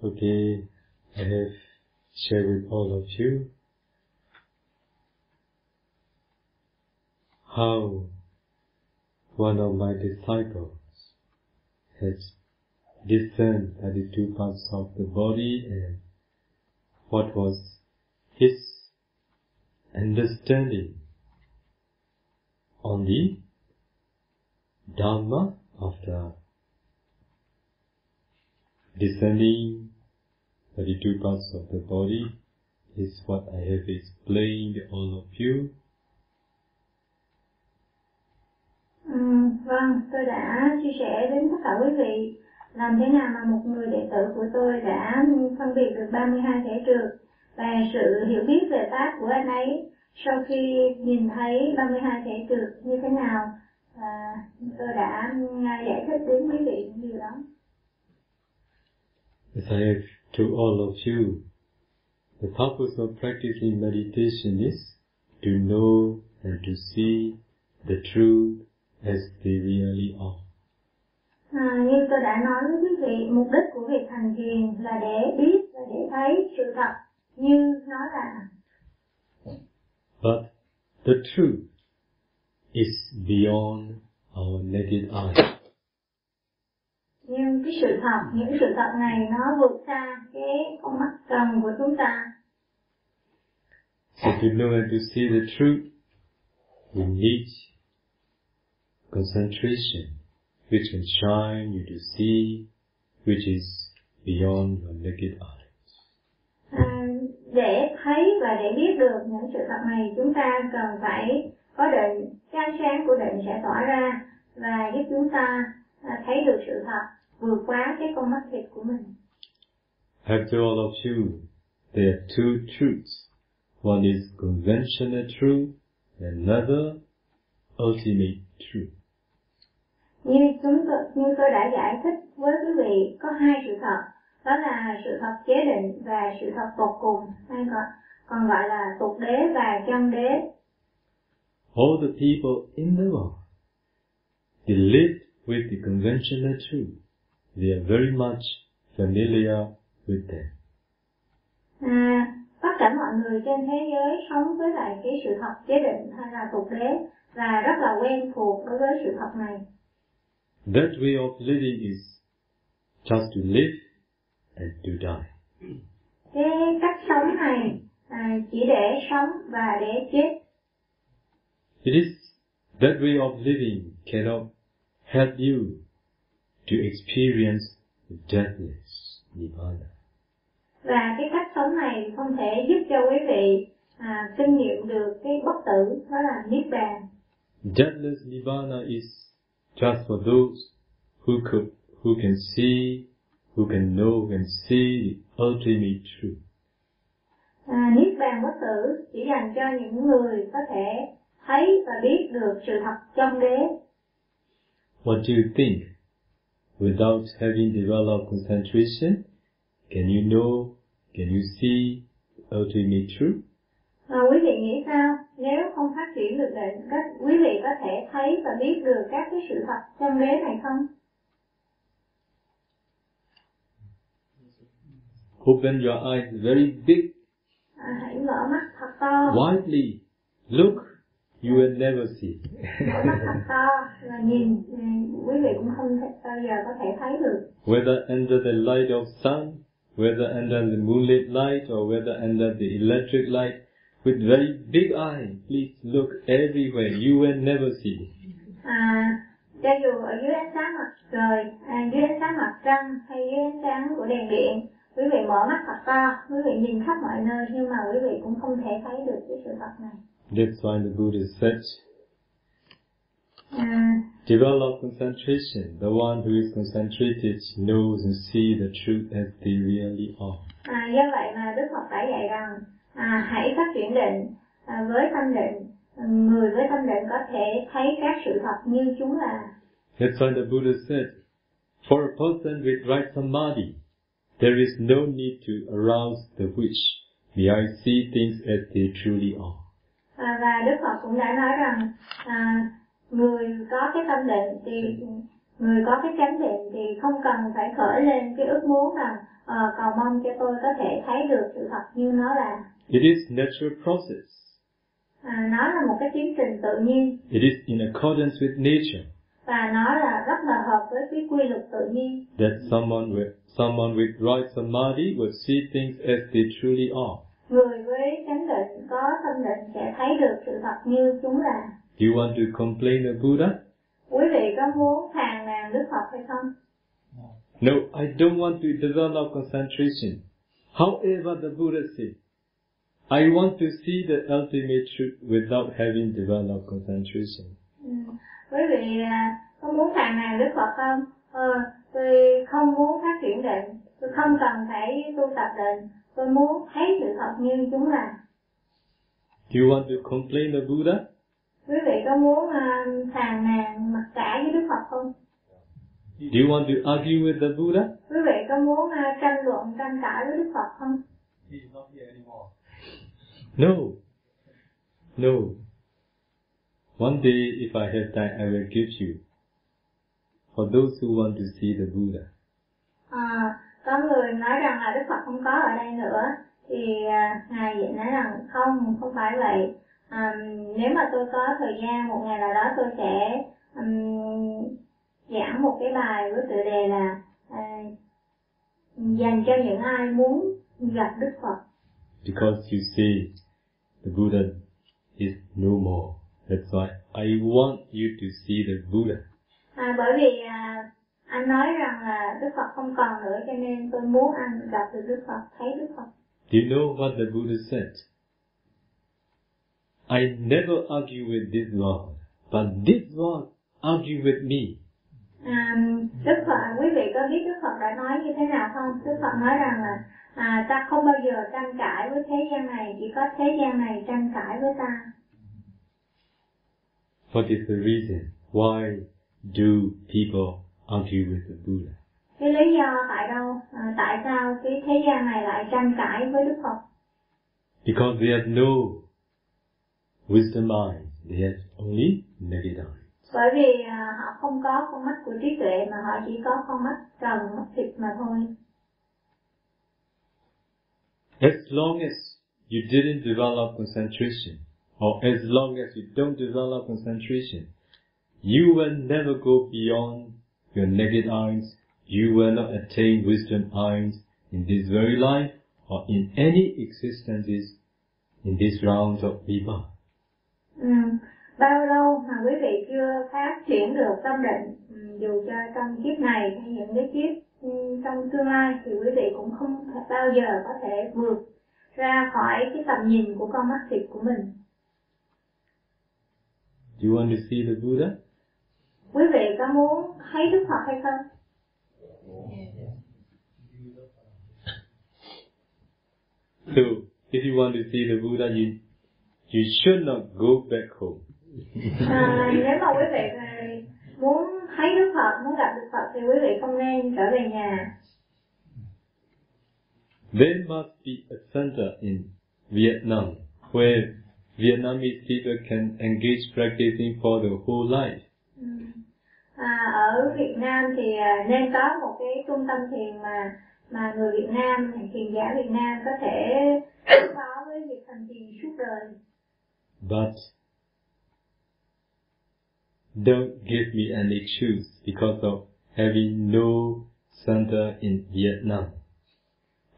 Okay, I have shared with all of you how one of my disciples has discerned the two parts of the body and what was his understanding on the Dharma after discerning the two parts of the body is what I have explained all of you. Ừm, vâng, tôi đã chia sẻ đến tất cả quý vị làm thế nào mà một người đệ tử của tôi đã phân biệt được 32 thể trượt và sự hiểu biết về pháp của anh ấy sau khi nhìn thấy 32 thể trượt như thế nào à, tôi đã giải thích đến quý vị điều đó. As I have told all of you, the purpose of practicing meditation is to know and to see the truth as they really are. À, như tôi đã nói với quý vị, mục đích của việc hành thiền là để biết và để thấy sự thật như nó là. But the truth is beyond our naked eye. Nhưng cái sự thật, những sự thật này nó vượt xa cái con mắt trần của chúng ta. So to know and to see the truth, we need concentration, which can shine you to see, which is beyond your naked eye. À, để thấy và để biết được những sự thật này chúng ta cần phải có định, cái ánh sáng của định sẽ tỏa ra và giúp chúng ta à, thấy được sự thật vượt quá cái con mắt thịt của mình. After all of you, there are two truths. One is conventional truth, and another ultimate truth. Như chúng tôi, như tôi đã giải thích với quý vị, có hai sự thật, đó là sự thật chế định và sự thật tột cùng, hay còn, còn gọi là tục đế và chân đế. All the people in the world, they live with the conventional truth. They are very much familiar with them. À, tất cả mọi người trên thế giới sống với lại cái sự thật chế định hay là tục đế và rất là quen thuộc đối với sự thật này. That way of living is just to live and to die. Cái cách sống này à, chỉ để sống và để chết. It is that way of living cannot help you to experience deathless nirvana. Và cái cách sống này không thể giúp cho quý vị à, kinh nghiệm được cái bất tử đó là niết bàn. Deathless nirvana is just for those who could, who can see, who can know and see the ultimate truth. À, niết bàn bất tử chỉ dành cho những người có thể thấy và biết được sự thật trong đế. What do you think? Without having developed concentration, can you know, can you see the ultimate truth? À, quý vị nghĩ sao? Nếu không phát triển được định, các quý vị có thể thấy và biết được các cái sự thật trong đế này không? Open your eyes very big, À, hãy mở mắt thật to, widely. Look, you will never see. mắt thật to và nhìn, ừ, quý vị cũng không bao giờ có thể thấy được. whether under the light of sun, whether under the moonlit light, or whether under the electric light, with very big eye, please look everywhere. You will never see. À, cho dù ở dưới ánh sáng mặt trời, à, dưới ánh sáng mặt trăng hay dưới ánh sáng của đèn điện, quý vị mở mắt thật to, quý vị nhìn khắp mọi nơi nhưng mà quý vị cũng không thể thấy được cái sự thật này. That's why the Buddha said, À, hmm. develop concentration. The one who is concentrated knows and sees the truth as they really are. À, do vậy mà Đức Phật đã dạy rằng à, hãy phát triển định à, với tâm định người với tâm định có thể thấy các sự thật như chúng là That's why the Buddha said, for a person with right samadhi, there is no need to arouse the wish. May I see things as they truly are. À, và Đức Phật cũng đã nói rằng à, người có cái tâm định thì người có cái chánh định thì không cần phải khởi lên cái ước muốn rằng ờ, cầu không cho tôi có thể thấy được sự thật như nó là. It is natural process. À, nó là một cái tiến trình tự nhiên It is in accordance with nature và nó là rất là hợp với cái quy luật tự nhiên. that someone with someone with right samadhi will see things as they truly are. Người với chánh định có tâm định sẽ thấy được sự thật như chúng là. Do you want to complain of Buddha? Quý vị có muốn phàn nàn Đức Phật hay không? No, I don't want to develop concentration. However the Buddha said, I want to see the ultimate truth without having developed concentration. Ừ. Quý vị à, có muốn phàn nàn Đức Phật không? Ờ, tôi không muốn phát triển định, tôi không cần phải tu tập định, tôi muốn thấy sự thật như chúng là. Do you want to complain of Buddha? Quý vị có muốn à, phàn nàn mặc cả với Đức Phật không? Do you want to argue with the Buddha? Quý vị có muốn à, tranh luận, tranh cãi với Đức Phật không? He's not here anymore. No. No. One day, if I have time, I will give you. For those who want to see the Buddha. À, có người nói rằng là Đức Phật không có ở đây nữa thì à, ngài vậy nói rằng không không phải vậy à, nếu mà tôi có thời gian một ngày nào đó tôi sẽ um, giảng một cái bài với tựa đề là à, dành cho những ai muốn gặp Đức Phật Because you see, the Buddha is no more. That's why I want you to see the Buddha. à, bởi vì à, anh nói rằng là Đức Phật không còn nữa cho nên tôi muốn anh gặp được Đức Phật thấy Đức Phật Do you know what the Buddha said? I never argue with this world, but this world argue with me. À, Đức Phật, quý vị có biết Đức Phật đã nói như thế nào không? Đức Phật nói rằng là à, ta không bao giờ tranh cãi với thế gian này, chỉ có thế gian này tranh cãi với ta. What is the reason? Why do people argue with the Buddha? Cái lý do tại đâu? À, tại sao cái thế gian này lại tranh cãi với Đức Phật? Because they have no wisdom eyes. They have only negative eyes. Bởi vì à, họ không có con mắt của trí tuệ mà họ chỉ có con mắt trần, mắt thịt mà thôi. As long as you didn't develop concentration, or as long as you don't develop concentration, you will never go beyond your naked eyes. You will not attain wisdom eyes in this very life or in any existences in this round of rebirth. Ừ. Bao lâu mà quý vị chưa phát triển được tâm định ừ, dù cho trong kiếp này hay những cái kiếp ừ, trong tương lai thì quý vị cũng không thể bao giờ có thể vượt ra khỏi cái tầm nhìn của con mắt thịt của mình. Do you want to see the Buddha? Quý vị có muốn thấy Đức Phật hay không? So, if you want to see the Buddha, you, you should not go back home. À, nếu mà quý vị muốn thấy Đức Phật, muốn gặp Đức Phật thì quý vị không nên trở về nhà. There must be a center in Vietnam where Vietnamese people can engage practicing for the whole life. À, ở Việt Nam thì à, nên có một cái trung tâm thiền mà mà người Việt Nam, thiền giả Việt Nam có thể ứng phó với việc hành thiền suốt đời. But don't give me an excuse because of having no center in Vietnam.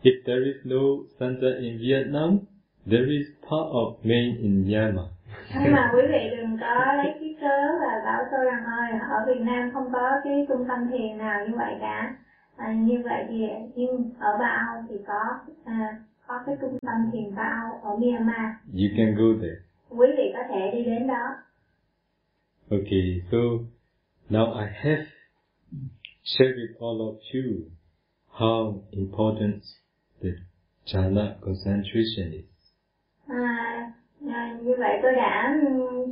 If there is no center in Vietnam, there is part of Maine in Myanmar. Nhưng mà quý vị đừng có lấy cái cớ và bảo tôi rằng ơi ở Việt Nam không có cái trung tâm thiền nào như vậy cả. À, như vậy thì nhưng ở Bao thì có à, có cái trung tâm thiền Bao ở Myanmar. You can go there. Quý vị có thể đi đến đó. Okay, so now I have shared with all of you how important the jhana concentration is. À, à, như vậy tôi đã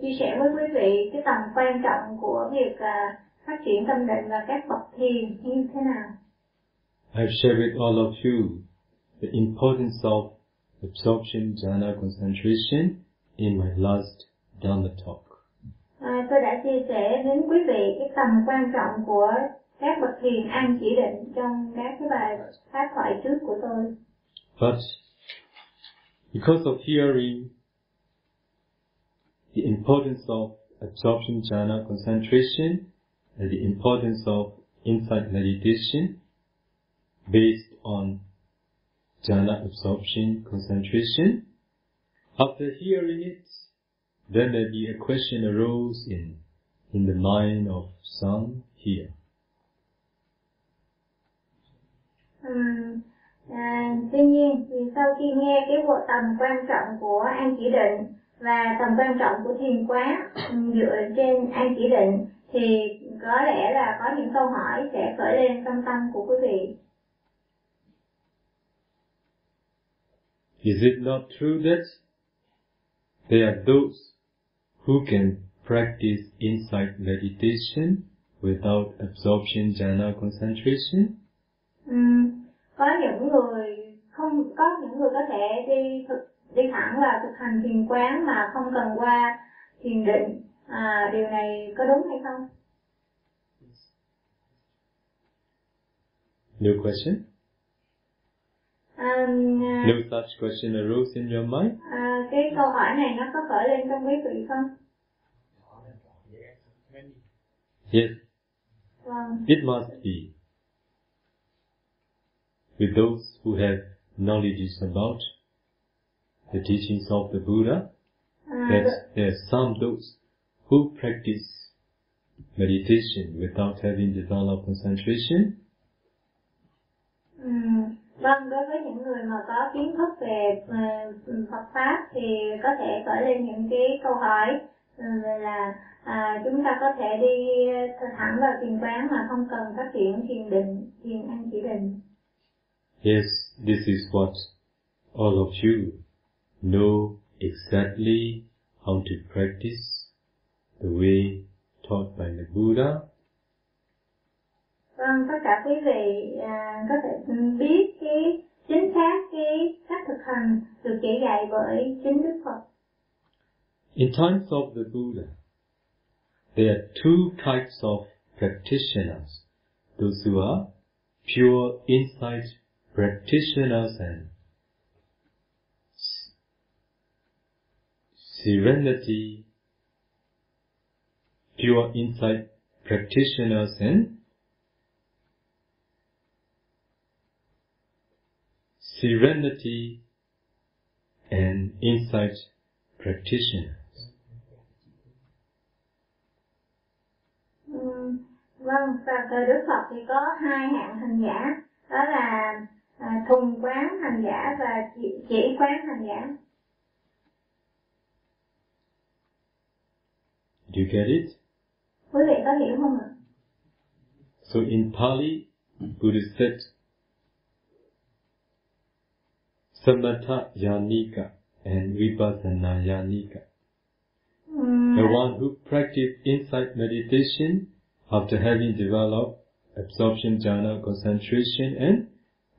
chia sẻ với quý vị cái tầm quan trọng của việc à, phát triển tâm định và các bậc thiền như thế nào. I've shared with all of you the importance of absorption jhana concentration in my last Dhamma talk. À, tôi đã chia sẻ đến quý vị cái tầm quan trọng của các bậc thiền an chỉ định trong các cái bài pháp thoại trước của tôi. But because of hearing the importance of absorption jhana concentration and the importance of insight meditation based on jhana absorption concentration, after hearing it, then there be a question arose in, in the mind of some here. À, tuy nhiên thì sau khi nghe cái bộ tầm quan trọng của chỉ định và tầm quan trọng của thiền quán ừm, dựa trên an chỉ định thì có lẽ là có những câu hỏi sẽ khởi lên trong tâm của quý vị. Is it not true that there are those who can practice insight meditation without absorption jhana concentration? Ừm, có những người không có những người có thể đi thực đi thẳng vào thực hành thiền quán mà không cần qua thiền định à, điều này có đúng hay không? No question? À, No such question arose in your mind? à, cái câu hỏi này nó có khởi lên trong quý vị không? Yes, Vâng, it must be. With those who have knowledge about the teachings of the Buddha, that there are some those who practice meditation without having developed concentration, vâng đối với những người mà có kiến thức về ờ, Phật pháp thì có thể khởi lên những cái câu hỏi. Ừ, về là à, chúng ta có thể đi ờ, thẳng vào thiền quán mà không cần phát triển thiền định, thiền an chỉ định. Yes, this is what all of you know exactly how to practice the way taught by the Buddha. Vâng, tất cả quý vị à, có thể biết cái chính xác cái cách thực hành được chỉ dạy bởi chính Đức Phật. In times of the Buddha, there are two types of practitioners. Those who are pure insight practitioners and serenity, pure insight practitioners and serenity and insight practitioners. Ừ, vâng, và thời Đức Phật thì có hai hạng hành giả, đó là à, thùng quán hành giả và chỉ, chỉ quán hành giả. Do you get it? Quý vị có hiểu không ạ? So in Pali, Buddha said, Samatha Yanika and Vipassana Yanika. The hmm. one who practiced insight meditation after having developed absorption jhana concentration and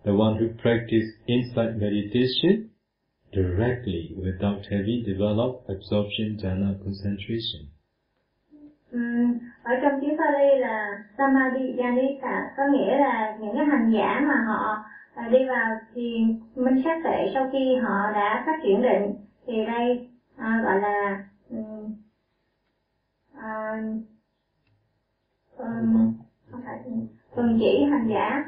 the one who practiced insight meditation directly without having developed absorption jhana concentration. Ừm, ở trong tiếng Pali là Samadhi Yanika có nghĩa là những cái hành giả mà họ à, đi vào thiền minh sát tuệ sau khi họ đã phát triển định thì đây à, gọi là à, ừm, không phải thuần chỉ hành giả.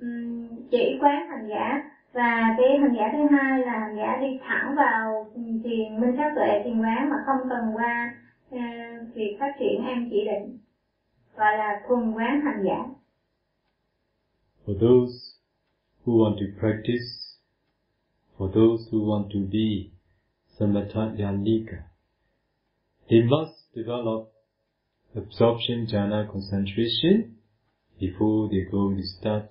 Ừm, chỉ quán hành giả. Và cái hành giả thứ hai là hành giả đi thẳng vào thiền minh sát tuệ thiền quán mà không cần qua việc phát triển an chỉ định gọi là thuần quán hành giả For those who want to practice, for those who want to be samatha yanika, they must develop absorption jhana concentration before they go to start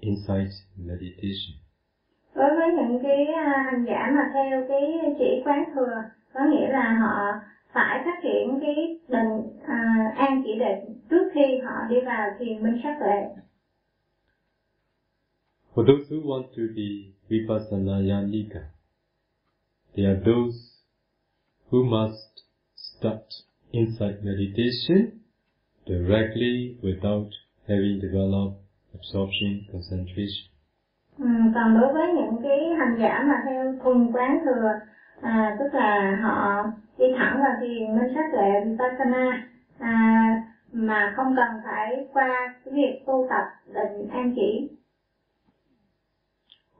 insight meditation. đối với những cái à, hành giả mà theo cái chỉ quán thừa có nghĩa là họ phải phát triển cái định à, an chỉ định trước khi họ đi vào thiền minh sát tuệ For those who want to be vipassana yanika, they are those who must start insight meditation directly without having developed absorption, concentration. Ừ, còn đối với những cái hành giả mà theo thuần quán thừa à, tức là họ đi thẳng vào thiền minh sát tuệ vipassana. À, mà không cần phải qua cái việc tu tập định an chỉ.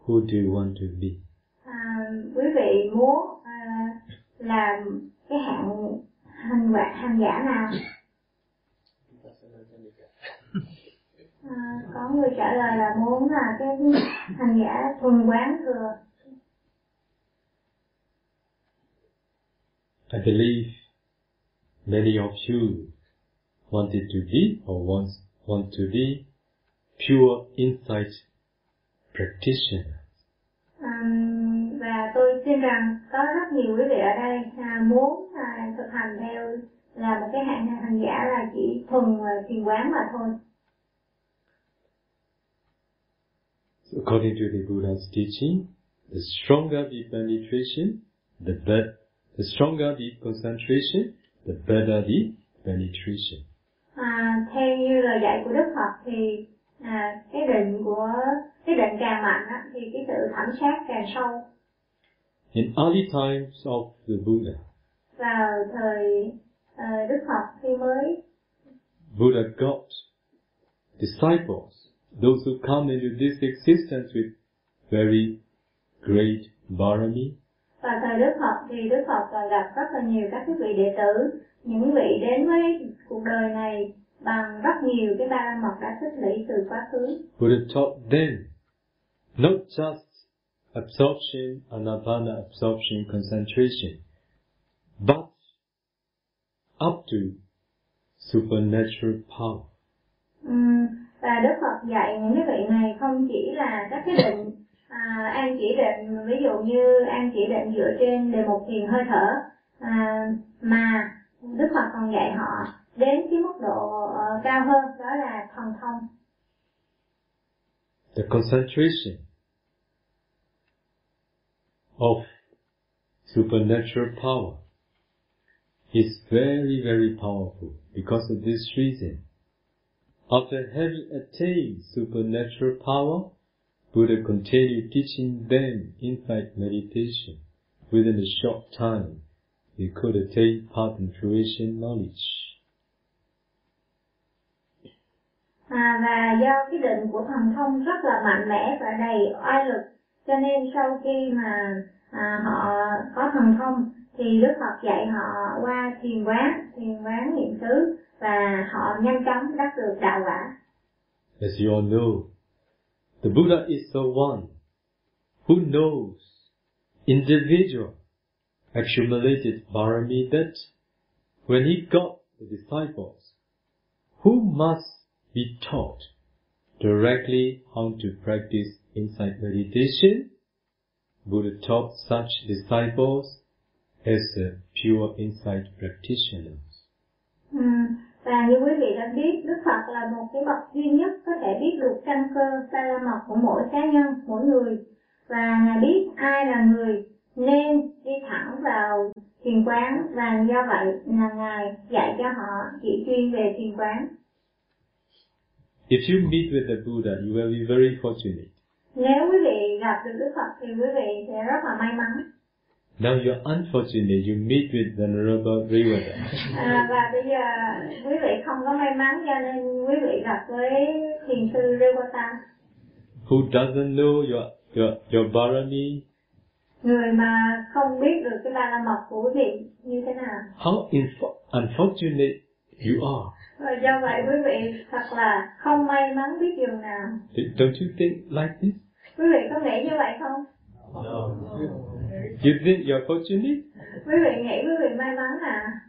Who do you want to be? à, quý vị muốn à, làm cái hạng hành quả hành giả nào? À, có người trả lời là muốn là cái hành giả thuần quán thừa I believe many of you wanted to be or want, want to be pure insight practitioner. À, và tôi tin rằng có rất nhiều quý vị ở đây à, muốn à, thực hành theo là một cái hạng hành giả là chỉ thuần và thiền quán mà thôi. According to the Buddha's teaching, the stronger the penetration, the better, the stronger the concentration, the better the penetration. À, theo như lời dạy của Đức Phật thì à, cái định của cái định càng mạnh á, thì cái sự thẩm sát càng sâu. In early times of the Buddha, Vào thời à, Đức Phật khi mới Buddha got disciples, those who come into this existence with very great barami, vào thời Đức Phật thì Đức Phật à, gặp rất là nhiều các cái vị đệ tử, những vị đến với cuộc đời này bằng rất nhiều cái ba la mật đã tích lũy từ quá khứ. Buddha taught them not just absorption, anapana absorption, concentration, but up to supernatural power. Ừm, và Đức Phật dạy những cái vị này không chỉ là các cái định à, an chỉ định ví dụ như an chỉ định dựa trên đề mục thiền hơi thở à, mà Đức Phật còn dạy họ đến cái mức độ uh, cao hơn đó là thần thông The concentration of supernatural power is very, very powerful because of this reason. After having attained supernatural power, Buddha continued teaching them insight meditation. Within a short time, they could attain and fruition knowledge. à, và do cái định của thần thông rất là mạnh mẽ và đầy oai lực cho nên sau khi mà à, họ có thần thông thì Đức Phật dạy họ qua thiền quán, thiền quán niệm xứ và họ nhanh chóng đắc được đạo quả. As you all know, the Buddha is the one who knows individual accumulated barami that when he got the disciples who must be taught directly how to practice insight meditation, Buddha taught such disciples as pure insight practitioners. Ừ. Và như quý vị đã biết, Đức Phật là một cái bậc duy nhất có thể biết được căn cơ sa la mật của mỗi cá nhân, mỗi người. Và Ngài biết ai là người nên đi thẳng vào thiền quán và do vậy là Ngài dạy cho họ chỉ chuyên về thiền quán. If you meet with the Buddha, you will be very fortunate. Nếu quý vị gặp được Đức Phật thì quý vị sẽ rất là may mắn. Now you're unfortunate, you meet with Venerable Rivada. À, và bây giờ quý vị không có may mắn cho nên quý vị gặp với thiền sư Rewata, who doesn't know your, your, your barami, người mà không biết được cái ba la mật của quý vị như thế nào. how unfortunate you are. Và do vậy quý vị thật là không may mắn biết dường nào. Don't you think like this? Quý vị có nghĩ như vậy không? You think you're fortunate? Quý vị nghĩ quý vị may mắn à?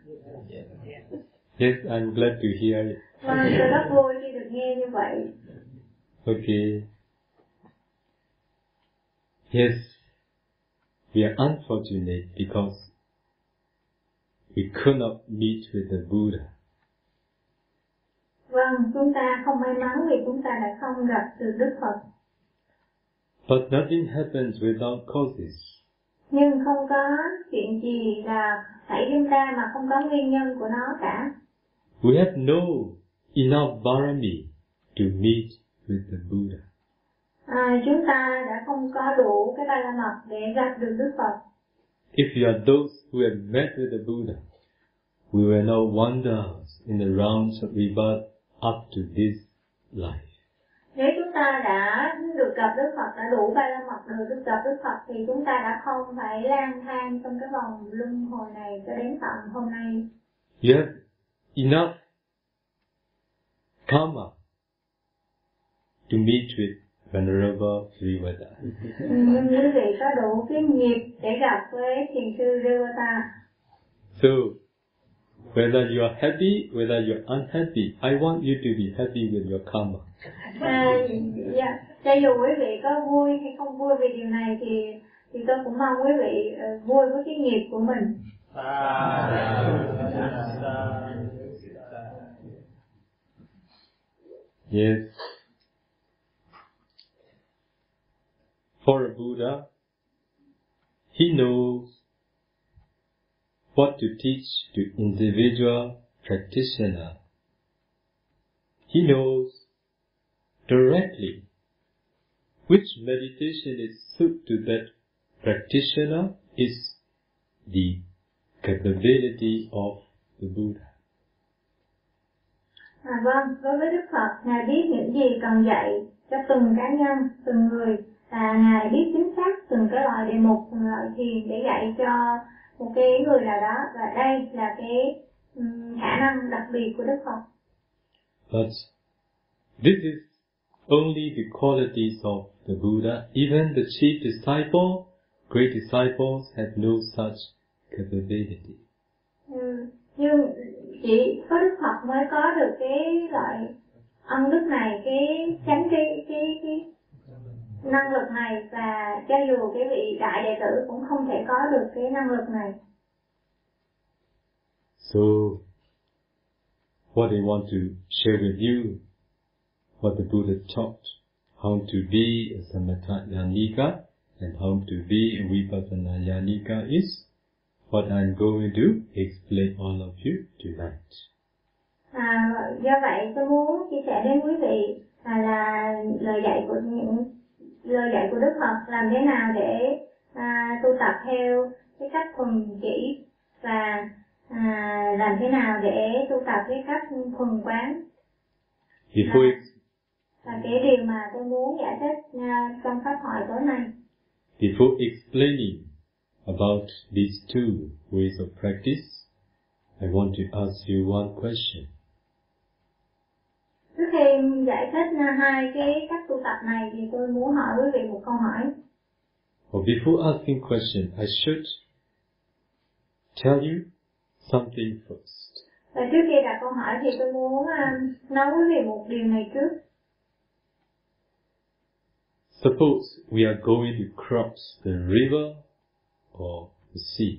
Yes, I'm glad to hear it. Tôi rất vui khi được nghe như vậy. Okay. Yes, we are unfortunate because we could not meet with the Buddha. Vâng, chúng ta không may mắn vì chúng ta đã không gặp được Đức Phật. But nothing happens without causes. Nhưng không có chuyện gì là xảy đến ra mà không có nguyên nhân của nó cả. We have no enough barami to meet with the Buddha. À, chúng ta đã không có đủ cái ba la mật để gặp được Đức Phật. If you are those who have met with the Buddha, we will know wonders in the rounds of rebirth up to this life. Ta đã được gặp Đức Phật, đã đủ ba la mật được được gặp Đức Phật thì chúng ta đã không phải lang thang trong cái vòng luân hồi này cho đến tận hôm nay. Have enough karma to meet with Venerable Srivada. Nhưng quý vị có đủ cái nghiệp để gặp với thiền sư Revata. So, whether you are happy, whether you are unhappy, I want you to be happy with your karma. À, dạ. Cho dù quý vị có vui hay không vui vì điều này thì thì tôi cũng mong quý vị ờ, vui với cái nghiệp của mình. Yes. For a Buddha, he knows what to teach to individual practitioner. He knows directly which meditation is suit to that practitioner is the capability of the Buddha. À, vâng, đối với Đức Phật, Ngài biết những gì cần dạy cho từng cá nhân, từng người và Ngài biết chính xác từng cái loại đề mục, từng loại thiền để dạy cho một cái người nào đó và đây là cái um, khả năng đặc biệt của Đức Phật. But this is only the qualities of the Buddha. Even the chief disciple, great disciples have no such capability. Ừ, nhưng chỉ có Đức Phật mới có được cái loại ân đức này, cái tránh cái cái cái năng lực này và cho dù cái vị đại đệ tử cũng không thể có được cái năng lực này. So, what I want to share with you, what the Buddha taught, how to be a Samatha Yanika and how to be a Vipassana Yanika is what I'm going to explain all of you tonight. À, do vậy tôi muốn chia sẻ đến quý vị là, là lời dạy của những lời dạy của Đức Phật làm thế nào để à, tu tập theo cái cách thuần chỉ và à, làm thế nào để tu tập cái cách thuần quán Before, ex- là cái điều mà tôi muốn giải thích à, trong pháp thoại tối nay. before explaining about these two ways of practice, I want to ask you one question. Khi giải thích hai cái cách tu tập này thì tôi muốn hỏi quý vị một câu hỏi. Well, before asking question, I should tell you something first. Và trước khi đặt câu hỏi thì tôi muốn à, nói quý vị một điều này trước. Suppose we are going to cross the river or the sea.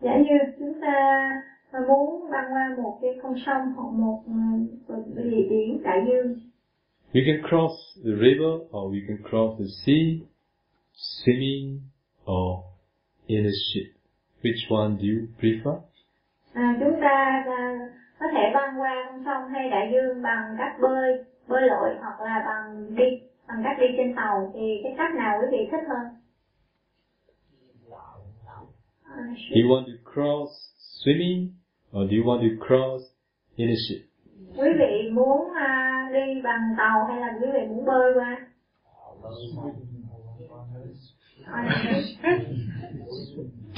Giả như chúng ta à, muốn băng qua một cái con sông hoặc một à, địa biển đại dương We can cross the river or we can cross the sea, swimming or in a ship. Which one do you prefer? à, chúng ta à, có thể băng qua con sông hay đại dương bằng cách bơi bơi lội hoặc là bằng đi bằng cách đi trên tàu thì cái cách nào quý vị thích hơn à, you want to cross swimming or do you want to cross in a ship? quý vị muốn à, đi bằng tàu hay là quý vị muốn bơi qua à,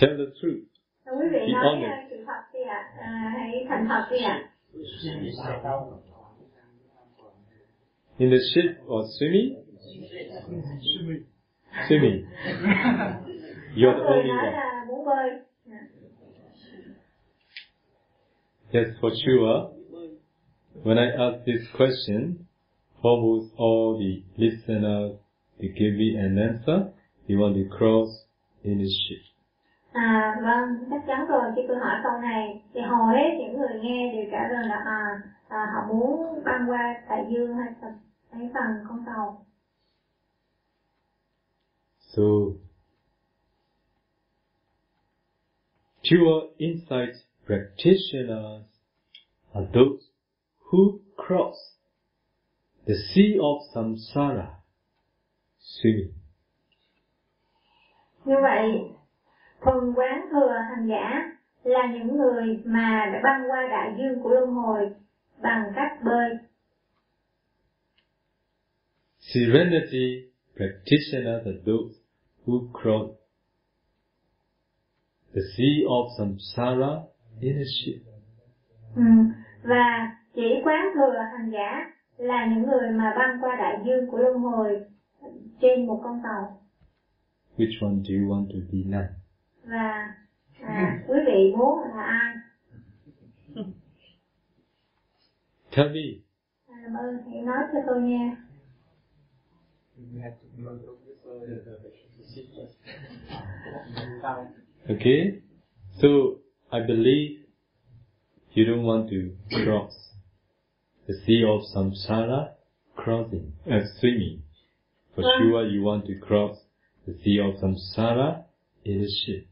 Tell the truth. quý vị Be nói honest. à, sự thật đi ạ à, hãy thành thật đi ạ In the ship or swimming? Swimming. You're có the người only nói one. là muốn bơi Yes, for sure. When I ask this question, almost all the listeners they give me an answer. They want to cross in a ship. À vâng, chắc chắn rồi khi tôi hỏi câu này thì hầu hết những người nghe đều trả lời là à, à họ muốn băng qua đại dương hay là hay bằng con tàu. So, pure insight practitioners are those who cross the sea of samsara swimming. như vậy thuần quán thừa hành giả là những người mà đã băng qua đại dương của luân hồi bằng cách bơi Serenity practitioners are those who cross the sea of samsara in a ship. ừ. và chỉ quán thừa hành giả là những người mà băng qua đại dương của luân hồi trên một con tàu Which one do you want to be now? và à, quý vị muốn là ai Tell me. à, làm ơn hãy nói cho tôi nghe Okay? So, I believe you don't want to cross the sea of samsara crossing, uh, swimming. For Vâng. sure you want to cross the sea of samsara in a ship.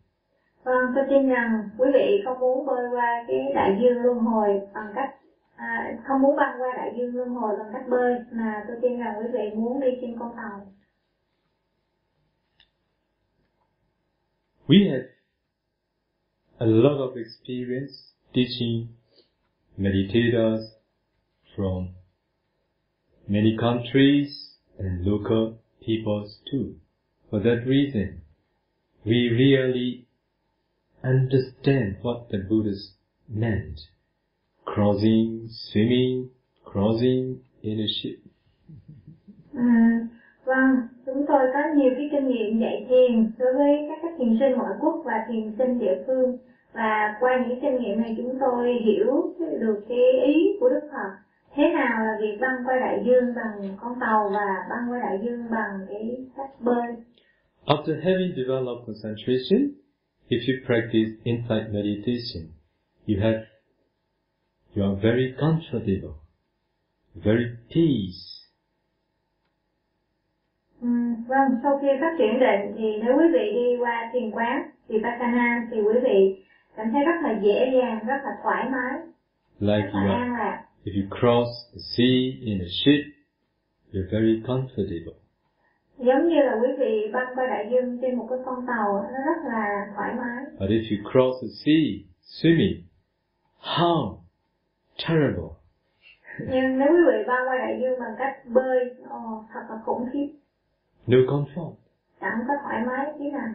Vâng, tôi tin rằng quý vị không muốn bơi qua cái đại dương luân hồi bằng cách à, không muốn băng qua đại dương luân hồi bằng cách bơi mà tôi tin rằng quý vị muốn đi trên con tàu. We have a lot of experience teaching meditators from many countries and local peoples too. For that reason, we really understand what the Buddhas meant. Crossing, swimming, crossing in a ship. Mm, ừ, vâng, chúng tôi có nhiều cái kinh nghiệm dạy thiền đối với các các thiền sinh ngoại quốc và thiền sinh địa phương. Và qua những kinh nghiệm này chúng tôi hiểu được cái ý của Đức Phật. Thế nào là việc băng qua đại dương bằng con tàu và băng qua đại dương bằng cái cách bơi? After having developed concentration, if you practice insight meditation, you have, you are very comfortable, very peace, Ừ, vâng, sau khi phát triển định thì nếu quý vị đi qua thiền quán Vipassana thì quý vị cảm thấy rất là dễ dàng, rất là thoải mái, like rất là an lạc. if you cross the sea in a ship, you're very comfortable. Giống như là quý vị băng qua đại dương trên một cái con tàu, nó rất là thoải mái. But if you cross the sea swimming, how terrible. Nhưng nếu quý vị băng qua đại dương bằng cách bơi, ồ, thật là khủng khiếp, No comfort. chẳng có thoải mái tí nào.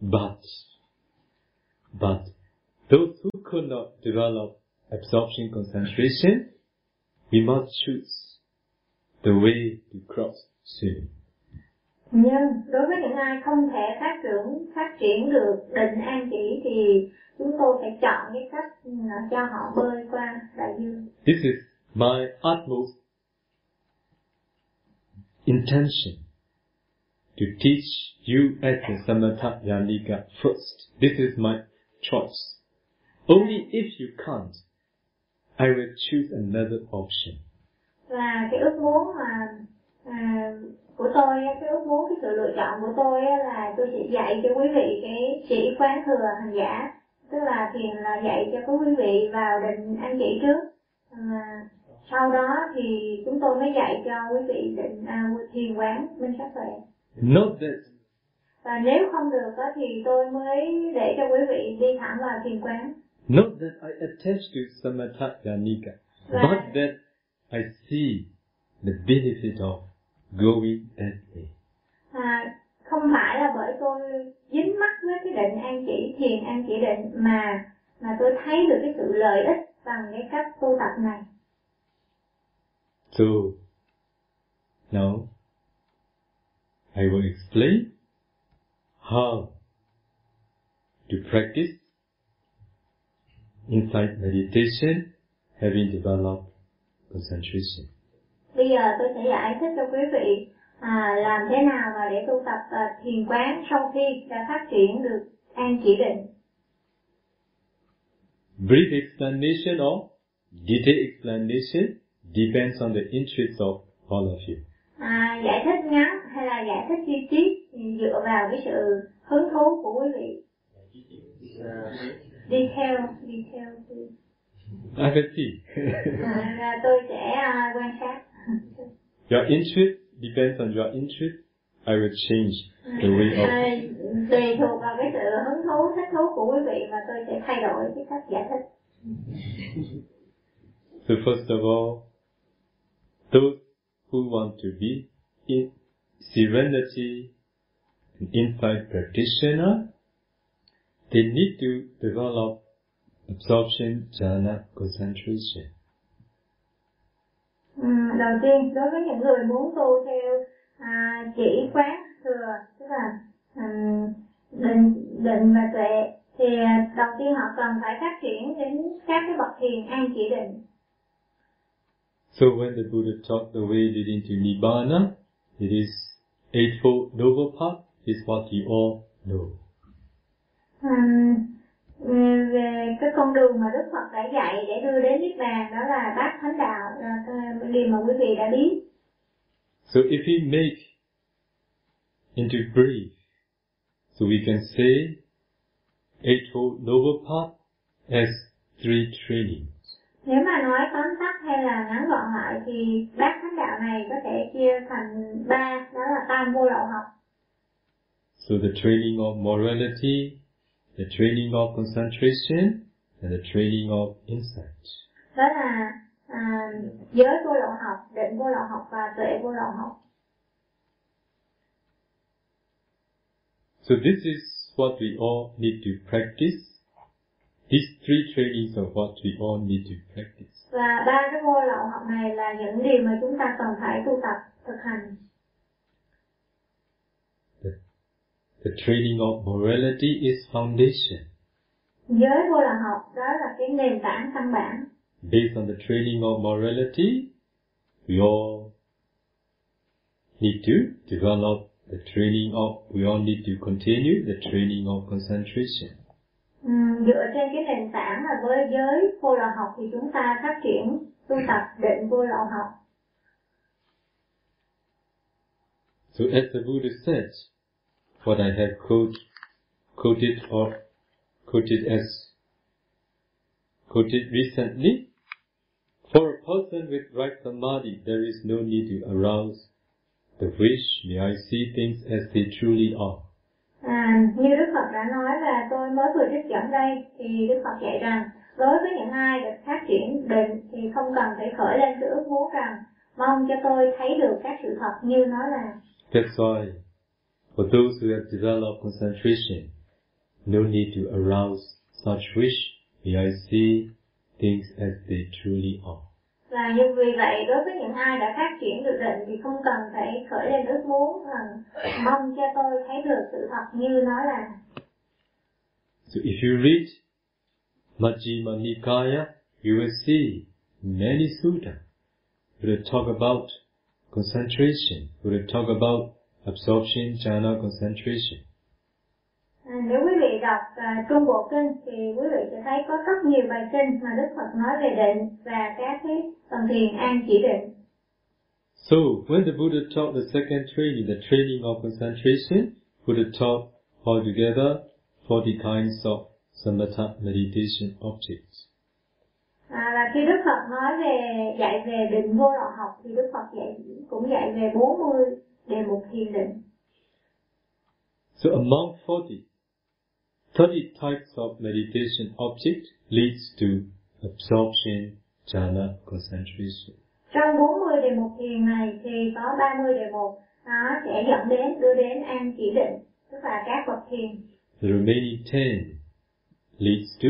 But, but those who could not develop absorption concentration, we must choose the way to cross swimming. Nhưng đối với những ai không thể phát triển phát triển được định an chỉ thì chúng tôi phải chọn cái cách cho họ bơi qua đại dương. This is my utmost intention to teach you as a Samatha Yanika first. This is my choice. Only if you can't, I will choose another option. Và cái ước muốn mà à, của tôi, cái ước muốn, cái sự lựa chọn của tôi là tôi sẽ dạy cho quý vị cái chỉ quán thừa hành giả. Tức là thiền là dạy cho quý vị vào định an chỉ trước. À, sau đó thì chúng tôi mới dạy cho quý vị định à, thiền quán minh sát tuệ. Not that Và nếu không được á, thì tôi mới để cho quý vị đi thẳng vào thiền quán. Not that I attach to samatha yanika, but that I see the benefit of going that way. À, không phải là bởi tôi dính mắc với cái định an chỉ thiền an chỉ định mà mà tôi thấy được cái sự lợi ích bằng cái cách tu tập này. So, now, I will explain how to practice insight meditation having developed concentration. Bây giờ tôi sẽ giải thích cho quý vị à, làm thế nào mà để tu tập à, thiền quán sau khi đã phát triển được an chỉ định. Brief explanation or detailed explanation depends on the interest of all of you. À, giải thích ngắn hay là giải thích chi tiết dựa vào cái sự hứng thú của quý vị. Detail, detail. please. I can see. À, tôi sẽ à, quan sát. your interest depends on your interest. I will change the way of. À, tùy thuộc vào cái sự hứng thú, thích thú của quý vị mà tôi sẽ thay đổi cái cách giải thích. So first of all, those who want to be in serenity, an insight practitioner, they need to develop absorption jhana concentration. Ừ, đầu tiên đối với những người muốn tu theo à, chỉ quán thừa tức là um, định định và tuệ thì đầu tiên họ cần phải phát triển đến các cái bậc thiền an chỉ định So when the Buddha taught the way leading to Nibbana, it is Eightfold Noble Path is what you all know. Ừm, về- cái con đường mà Đức Phật đã dạy để đưa đến Niết Bàn đó là bát thánh đạo là điều mà quý vị đã biết So if we make into brief, so we can say Eightfold Noble Path as three trainings. nếu mà nói tóm tắt hay là ngắn gọn lại thì bát thánh đạo này có thể chia thành ba đó là tam vô lậu học So the training of morality, the training of concentration, and the training of insight. đó là à, giới vô lậu học định vô lậu học và tuệ vô lậu học So this is what we all need to practice. These three trainings are what we all need to practice. và ba cái vô lậu học này là những điều mà chúng ta cần phải tu tập thực hành The training of morality is foundation. giới vô lậu học đó là cái nền tảng căn bản Based on the training of morality, we all need to develop the training of, we all need to continue the training of concentration. Ừ, dựa trên cái nền tảng là với giới vô lậu học thì chúng ta phát triển tu tập định vô lậu học So as the Buddha said, what I have quote, quoted or quoted as quoted recently, for a person with right samadhi, there is no need to arouse the wish, may I see things as they truly are. Như Đức Phật đã nói và tôi mới vừa trích dẫn đây thì Đức Phật dạy rằng đối với những ai được phát triển định thì không cần phải khởi lên sự ước muốn rằng mong cho tôi thấy được các sự thật như nó là That's why, for those who have developed concentration, no need to arouse such wish, may I see things as they truly are và như vì vậy đối với những ai đã phát triển được định thì không cần phải khởi lên ước muốn rằng mong cho tôi thấy được sự thật như nó là. So if you read Majjhima Nikaya, you will see many sutta. Will talk about concentration, will talk about absorption, jhana concentration. À, nếu quý vị đọc à, Trung Bộ Kinh thì quý vị sẽ thấy có rất nhiều bài kinh mà Đức Phật nói về định và các cái tầng thiền an chỉ định. So when the Buddha taught the second training, the training of concentration, Buddha taught altogether 40 kinds of samatha meditation objects. À, và khi Đức Phật nói về dạy về định vô lậu học thì Đức Phật dạy cũng dạy về 40 đề mục thiền định. So among 40, 30 types of meditation object leads to absorption, jhana, concentration. Trong 40 đề mục thiền này thì có 30 đề mục nó sẽ dẫn đến đưa đến an chỉ định, tức là các bậc thiền. The remaining 10 leads to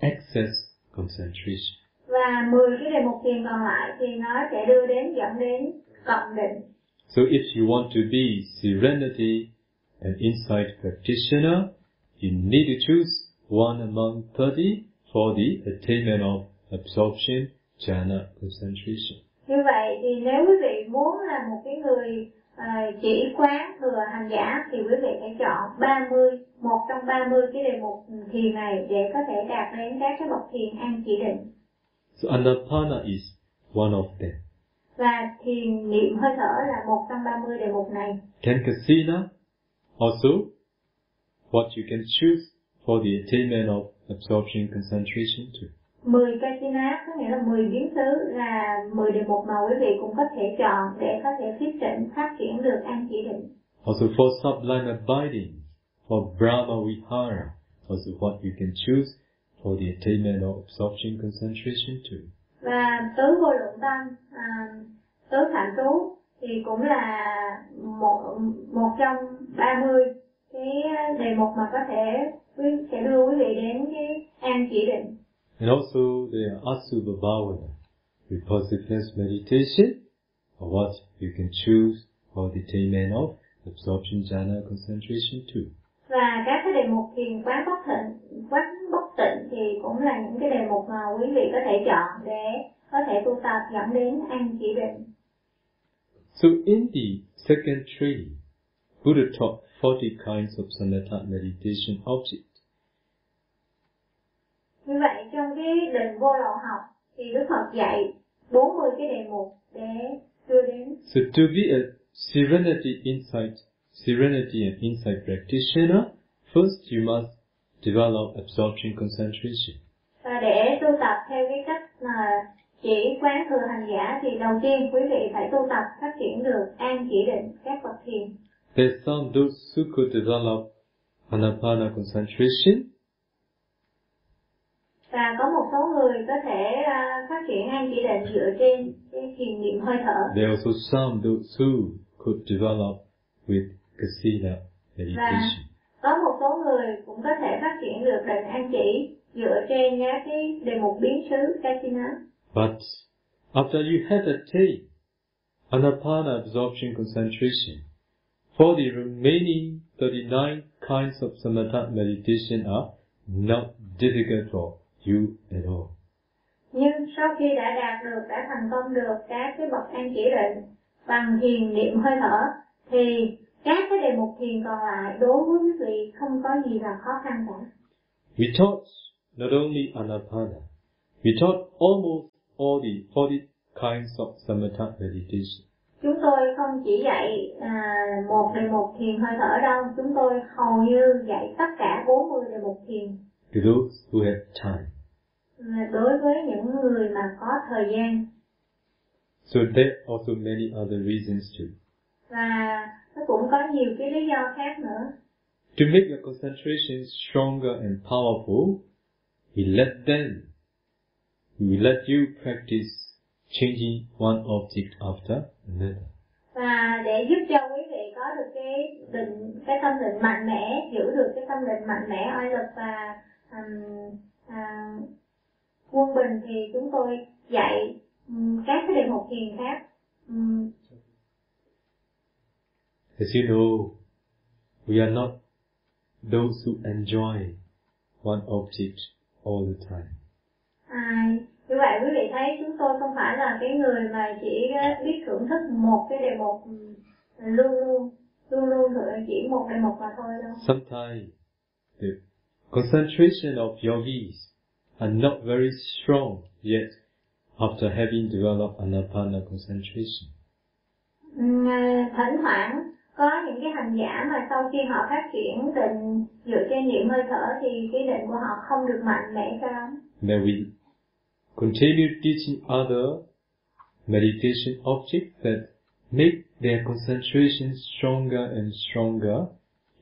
excess concentration. Và 10 cái đề mục thiền còn lại thì nó sẽ đưa đến dẫn đến cộng định. So if you want to be serenity and insight practitioner, you need to choose one among 30 for the attainment of absorption, jhana, concentration. Như vậy thì nếu quý vị muốn là một cái người ờ, chỉ quán thừa hành giả thì quý vị phải chọn 30, một trong 30 cái đề mục thiền này để có thể đạt đến các cái bậc thiền an chỉ định. So Anapana is one of them. Và thiền niệm hơi thở là một trong 30 đề mục này. Tenkasina, also what you can choose for the attainment of absorption concentration too. 10 Kasina có nghĩa là 10 biến xứ là 10 đề mục mà quý vị cũng có thể chọn để có thể thuyết trình phát triển được an chỉ định. Also for sublime abiding, for Brahma Vihara, also what you can choose for the attainment of absorption concentration too. Và tứ vô lượng tâm, à, tứ phạm trú thì cũng là một một trong 30 cái đề mục mà có thể sẽ đưa quý vị đến cái an chỉ định. And also there are Asubha Bhavana, repulsiveness meditation, or what you can choose for the attainment of absorption jhana concentration too. Và các cái đề mục thiền quán bất tịnh, quán bất tịnh thì cũng là những cái đề mục mà quý vị có thể chọn để có thể tu tập dẫn đến an chỉ định. So in the second training, Buddha taught 40 kinds of samatha meditation objects. Như vậy trong cái định vô lậu học thì Đức Phật dạy 40 cái đề mục để đưa đến So to be a serenity insight, serenity and insight practitioner, first you must develop absorption concentration. và để tu tập theo cái cách mà chỉ quán thừa hành giả thì đầu tiên quý vị phải tu tập phát triển được an chỉ định các bậc thiền There's some those who could develop anapana concentration, và có một số người có thể à, phát triển an chỉ định dựa trên cái thiền niệm hơi thở. There are also some those who could develop with kasina meditation. có một số người cũng có thể phát triển được định an chỉ dựa trên các cái đề mục biến xứ kasina. But after you have attained anapana absorption concentration, for the remaining 39 kinds of samatha meditation are not difficult for you at all. nhưng sau khi đã đạt được đã thành công được các cái bậc an chỉ định bằng thiền niệm hơi thở thì các cái đề mục thiền còn lại đối với quý vị không có gì là khó khăn cả We taught not only anapana, we taught almost all the 40 kinds of samatha meditation. chúng tôi không chỉ dạy à, một đề mục thiền hơi thở đâu chúng tôi hầu như dạy tất cả 40 đề mục thiền To those who have time. đối với những người mà có thời gian So there are also many other reasons too. và nó cũng có nhiều cái lý do khác nữa To make your concentration stronger and powerful, he let them, he will let you practice changing one object after another. Và để giúp cho quý vị có được cái định cái tâm định mạnh mẽ giữ được cái tâm định mạnh mẽ oai lực và um, à, quân bình thì chúng tôi dạy um, các cái đề mục thiền khác um, As you know, we are not those who enjoy one object all the time. à, như vậy quý vị thấy tôi không phải là cái người mà chỉ ờ, biết thưởng thức một cái đề mục ừm, luôn luôn luôn luôn chỉ một đề mục mà thôi đâu Sometimes the concentration of yogis are not very strong yet after having developed anapana concentration. Thỉnh thoảng có những cái hành giả mà sau khi họ phát triển định dựa trên niệm hơi thở thì cái định của họ không được mạnh mẽ cho lắm Then we continue teaching other meditation objects that make their concentration stronger and stronger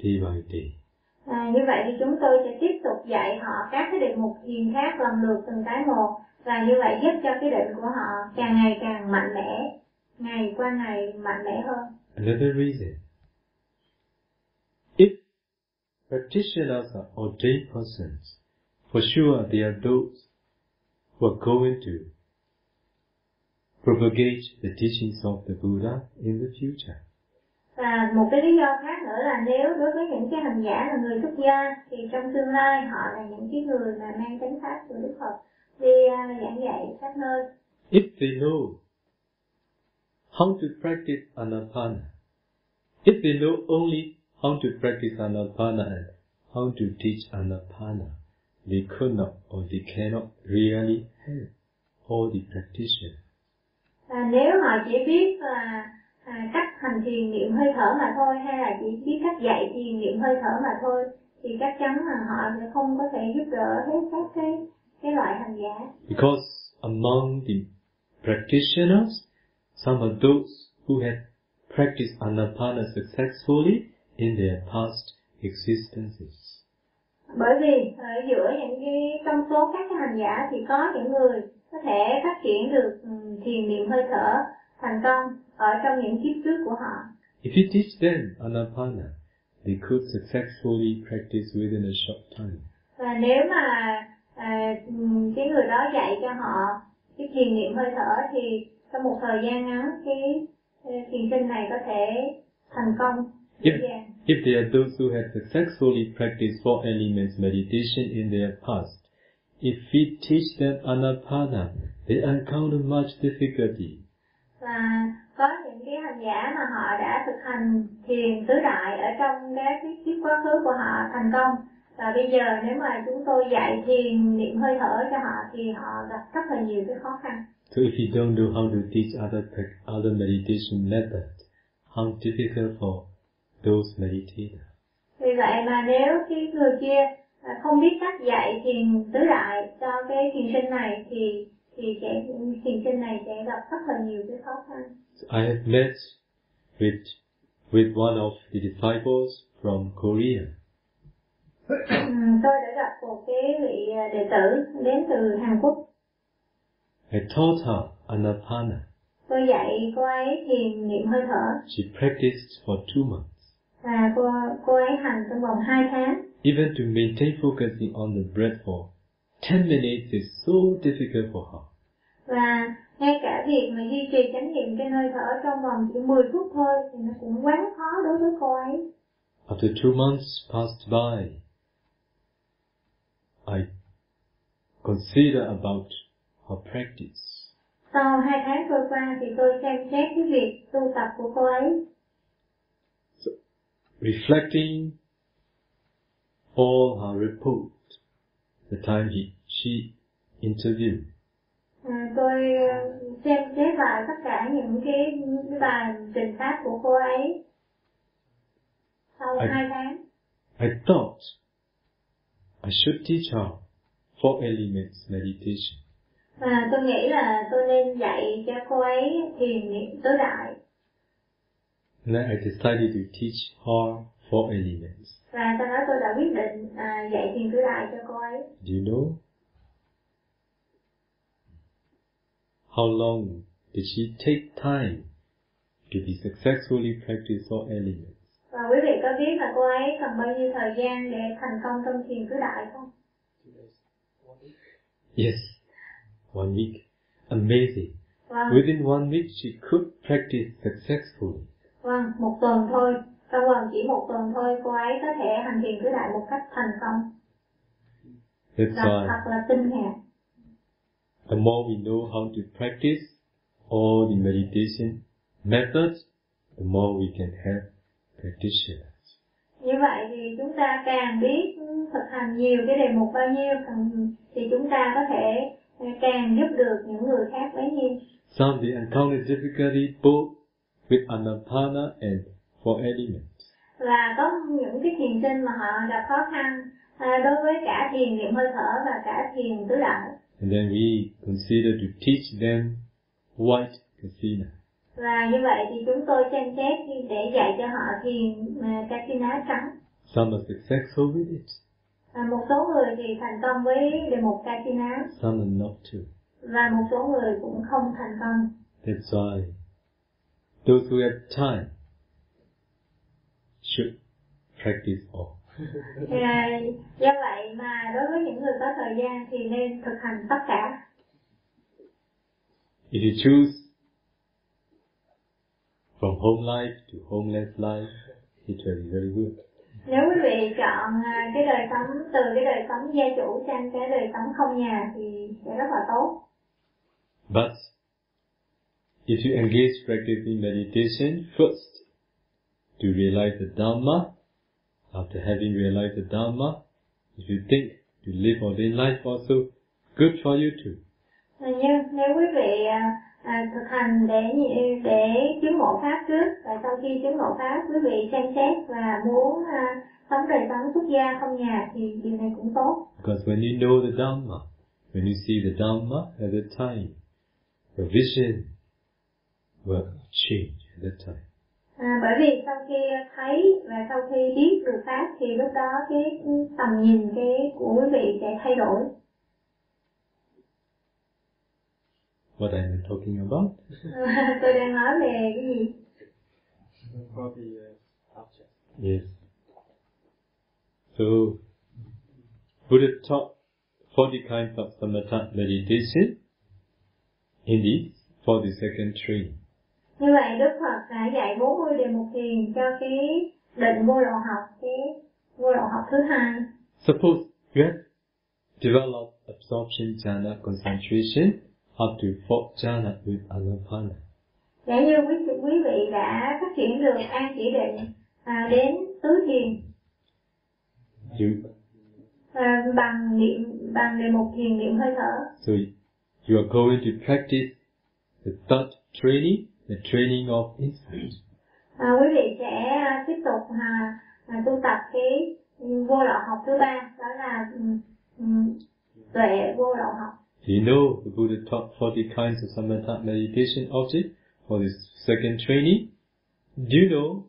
day by day. à, như vậy thì chúng tôi sẽ tiếp tục dạy họ các cái định mục thiền khác lần lượt từng cái một và như vậy giúp cho cái định của họ càng ngày càng mạnh mẽ ngày qua ngày mạnh mẽ hơn Another reason. If practitioners are ordained persons, for sure they are those who are going to propagate the teachings of the Buddha in the future. và một cái lý do khác nữa là nếu đối với những cái hành giả là người xuất gia thì trong tương lai họ là những cái người mà mang chánh pháp của Đức Phật đi uh, giảng dạy khắp nơi If they know how to practice anapana, if they know only how to practice anapana and how to teach anapana, they could not or they cannot really help all the practitioners. và nếu họ chỉ biết là à, cách hành thiền niệm hơi thở mà thôi hay là chỉ biết cách dạy thiền niệm hơi thở mà thôi thì chắc chắn là họ sẽ không có thể giúp đỡ hết các cái cái loại hành giả Because among the practitioners, some are those who have practiced anapana successfully in their past existences. Bởi vì ở giữa những cái trong số các cái hành giả thì có những người có thể phát triển được ừ, thiền niệm hơi thở thành công ở trong những kiếp trước của họ If you teach them anapana, they could successfully practice within a short time. và nếu mà à, cái người đó dạy cho họ cái thiền niệm hơi thở thì trong một thời gian ngắn cái ờ, thiền sinh này có thể thành công If, dàng if they are those who have successfully practiced four elements meditation in their past, if we teach them anapana, they encounter much difficulty. và có những cái hành giả mà họ đã thực hành thiền tứ đại ở trong các cái kiếp quá khứ của họ thành công. Và bây giờ nếu mà chúng tôi dạy thiền niệm hơi thở cho họ thì họ gặp rất là nhiều cái khó khăn. So if you don't know how to teach other other meditation methods, how difficult for those meditators. vì vậy mà nếu cái người kia à, không biết cách dạy thiền tứ đại cho cái thiền sinh này thì thì sẽ thiền sinh này sẽ gặp rất là nhiều cái khó khăn I have met with with one of the disciples from Korea. Tôi đã gặp một cái vị à, đệ tử đến từ Hàn Quốc I taught her anapana. tôi dạy cô ấy thiền niệm hơi thở She practiced for two months. Và cô cô ấy hành trong vòng 2 tháng Even to maintain focusing on the breath for 10 minutes is so difficult for her. và ngay cả việc mà duy trì chánh niệm trên hơi thở trong vòng chỉ 10 phút thôi thì nó cũng quá khó đối với cô ấy After two months passed by, I consider about her practice. sau hai tháng trôi qua thì tôi xem xét cái việc tu tập của cô ấy reflecting all her report, the time he, she interviewed, à, tôi ờ, xem xét lại tất cả những cái, bài trình pháp của cô ấy sau I- hai tháng. I thought I should teach her four elements meditation. và tôi nghĩ là tôi nên dạy cho cô ấy thiền niệm tứ đại And I decided to teach her four elements. và sau đó tôi đã quyết định à, dạy thiền tứ đại cho cô ấy Do you know how long did she take time to be successfully practice four elements? và quý vị có biết là cô ấy cần bao nhiêu thời gian để thành công trong thiền tứ đại không. Yes, one week. Amazing. vâng Within one week, she could practice successfully. Vâng một tuần thôi. Trong vòng chỉ một tuần thôi cô ấy có thể hành thiền tứ đại một cách thành công. That's why thật là tinh hạt the more we know how to practice all the meditation methods, the more we can help practitioners. như vậy thì chúng ta càng biết thực hành nhiều cái đề mục bao nhiêu thì chúng ta có thể càng giúp được những người khác bấy nhiêu. Some they encounter difficulty both with anapana and four elements. và có những cái thiền sinh mà họ gặp khó khăn à, đối với cả thiền niệm hơi thở và cả thiền tứ đại And then we consider to teach them white kasina. và như vậy thì chúng tôi xem xét để dạy cho họ thiền à, Katina trắng Some are successful with it, à, một số người thì thành công với đề mục Katina some are not too. và một số người cũng không thành công That's why those who have time should practice all. à, do vậy mà đối với những người có thời gian thì nên thực hành tất cả If you choose from home life to homeless life, it will be very good. nếu quý vị chọn à, cái đời sống từ cái đời sống gia chủ sang cái đời sống không nhà thì sẽ rất là tốt But if you engage practicing meditation first to realize the Dhamma, after having realized the Dhamma, if you think to live ordained life also, good for you too. Nhưng nếu quý vị à, à, thực hành để để chứng ngộ pháp trước và sau khi chứng ngộ pháp quý vị xem xét và muốn à, sống đời sống xuất gia không nhà thì điều này cũng tốt Because when you know the Dhamma, when you see the Dhamma at the time, your vision will change at that time. À, bởi vì sau khi thấy và sau khi biết được pháp thì lúc đó cái tầm nhìn cái của quý vị sẽ thay đổi. What am I talking about? Tôi đang nói về cái gì? For the uh, object. Yes. So, Buddha taught 40 kinds of samatha meditation in the 42nd training. Như vậy Đức Phật đã dạy 40 đề mục thiền cho cái định vô lậu học, cái vô lậu học thứ hai. Suppose you have developed absorption jhana concentration up to fourth jhana with anapana. Giả như quý quý vị đã phát triển được an chỉ định à, đến tứ thiền You, à, bằng niệm bằng đề mục thiền niệm hơi thở. so you are going to practice the third training, the training of insight. À, quý vị sẽ à, tiếp tục à, à, tu tập cái vô lậu học thứ ba đó là um, tuệ vô lậu học. Do you know the Buddha taught 40 kinds of samatha meditation objects for this second training? Do you know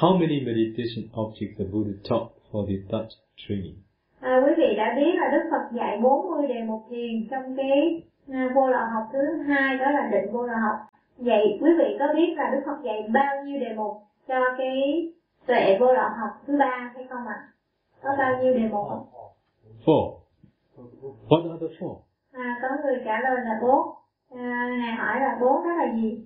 how many meditation objects the Buddha taught for the third training? À, quý vị đã biết là Đức Phật dạy 40 đề mục thiền trong cái à, vô lậu học thứ hai đó là định vô lậu học. Vậy quý vị có biết là Đức Phật dạy bao nhiêu đề mục cho cái tuệ vô lậu học thứ ba hay không ạ? Có bao nhiêu đề mục? Four. What are the four? À, có người trả lời là bốn. À, Ngài hỏi là bốn đó là gì?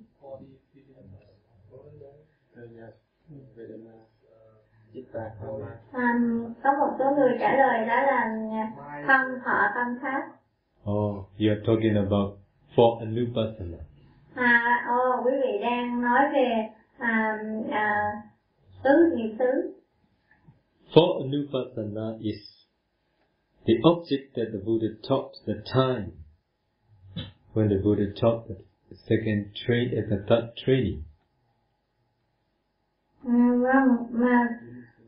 À, có một số người trả lời đó là thân thọ tâm pháp. Oh, you are talking about four anupassana. À, ồ, quý vị đang nói về à, à, tứ niệm xứ. Four anupassana is the object that the Buddha taught the time when the Buddha taught the second train at the third training. À, vâng, mà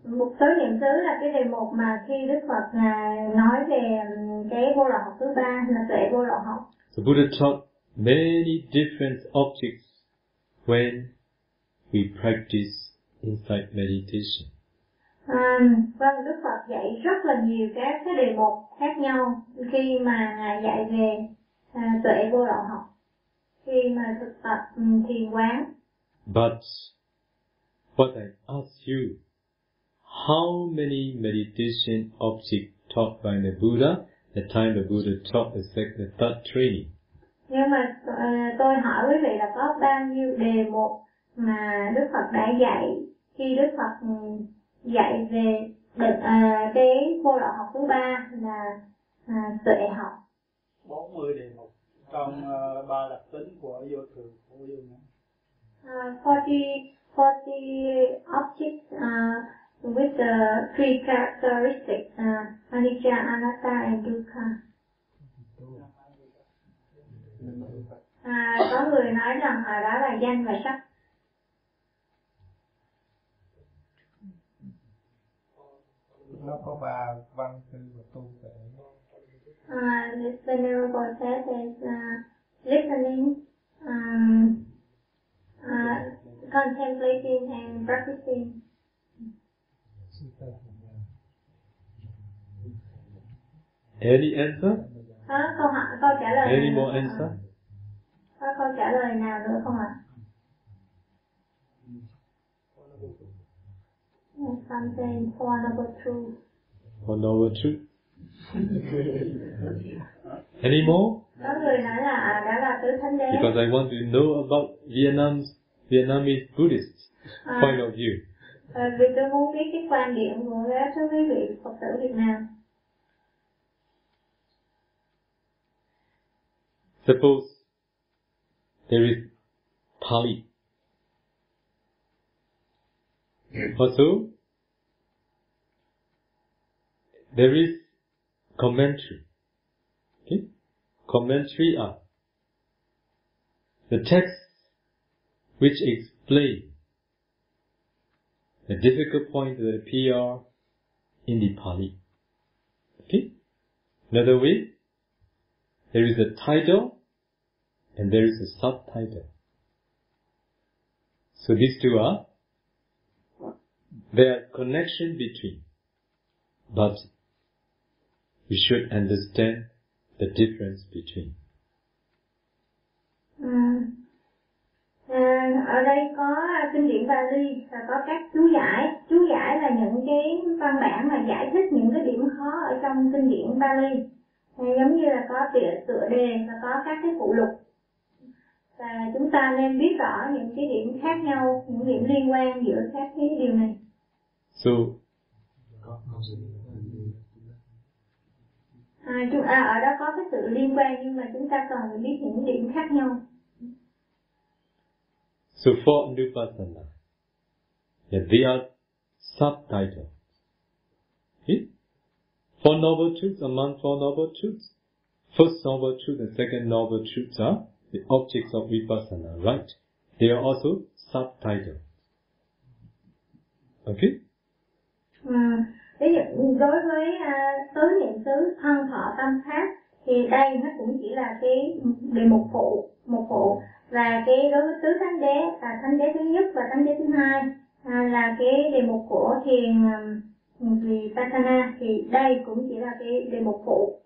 một số niệm xứ là cái đề mục mà khi Đức Phật ngài nói về ừm, cái vô lậu học thứ ba là tuệ vô lậu học. The Buddha taught many different objects when we practice insight meditation. À, vâng, Đức Phật dạy rất là nhiều các cái đề mục khác nhau khi mà ngài dạy về à, tuệ vô lậu học. Khi mà thực tập ừm, thiền quán. But what I ask you, how many meditation objects taught by the Buddha the time the Buddha taught the second, the third training? Nhưng mà à, tôi hỏi quý vị là có bao nhiêu đề mục mà Đức Phật đã dạy khi Đức Phật ừm, dạy về định à, cái vô lậu học thứ ba là à, tuệ học 40 đề mục trong uh, ba đặc tính của vô thường của vô ngã. uh, 40, 40 objects uh, with the three characteristics, uh, anicca, anatta, and dukkha. À, có người nói rằng là đó là danh và sắc. Nó có ba văn tư và tu tuệ. Uh, this venerable says is uh, listening, um, uh, contemplating, and practicing. Any answer? Có câu hỏi, câu trả lời Any more answer? Có câu trả lời nào nữa không ạ? Yes, Some say four noble truths. Or noble truth? Any more? Có người nói là à, đó là tứ thánh đế. Because I want to know about Vietnam's Vietnamese Buddhist À, point of view. ờ, vì tôi muốn biết cái quan điểm của các quý vị Phật tử Việt Nam. Suppose there is Pali. Hmm. Also, there is commentary. Okay? Commentary are the texts which explain the difficult points that appear in the Pali. Okay? Another way, there is a title and there is a subtitle. So these two are, there are connection between, but we should understand the difference between. À, à, ở đây có kinh điển Bali và có các chú giải. Chú giải là những cái văn bản mà giải thích những cái điểm khó ở trong kinh điển Bali. À, giống như là có tựa, tựa đề và có các cái phụ lục. Và chúng ta nên biết rõ những cái điểm khác nhau, những điểm liên quan giữa các cái điều này. So À, chúng, à, ở đó có cái sự liên quan nhưng mà chúng ta cần phải biết những điểm khác nhau. So for Anupasana, yeah, they are subtitle. Okay? Four noble truths among four noble truths. First noble truth and second noble truths are the objects of Vipassana, right? They are also subtitle. Okay? À, ví dụ đối với ờ, tứ niệm xứ thân thọ tâm pháp thì đây nó cũng chỉ là cái đề mục phụ một phụ và cái đối với tứ thánh đế là thánh đế thứ nhất và thánh đế thứ hai à, là cái đề mục của thiền um, vipassana thì đây cũng chỉ là cái đề mục phụ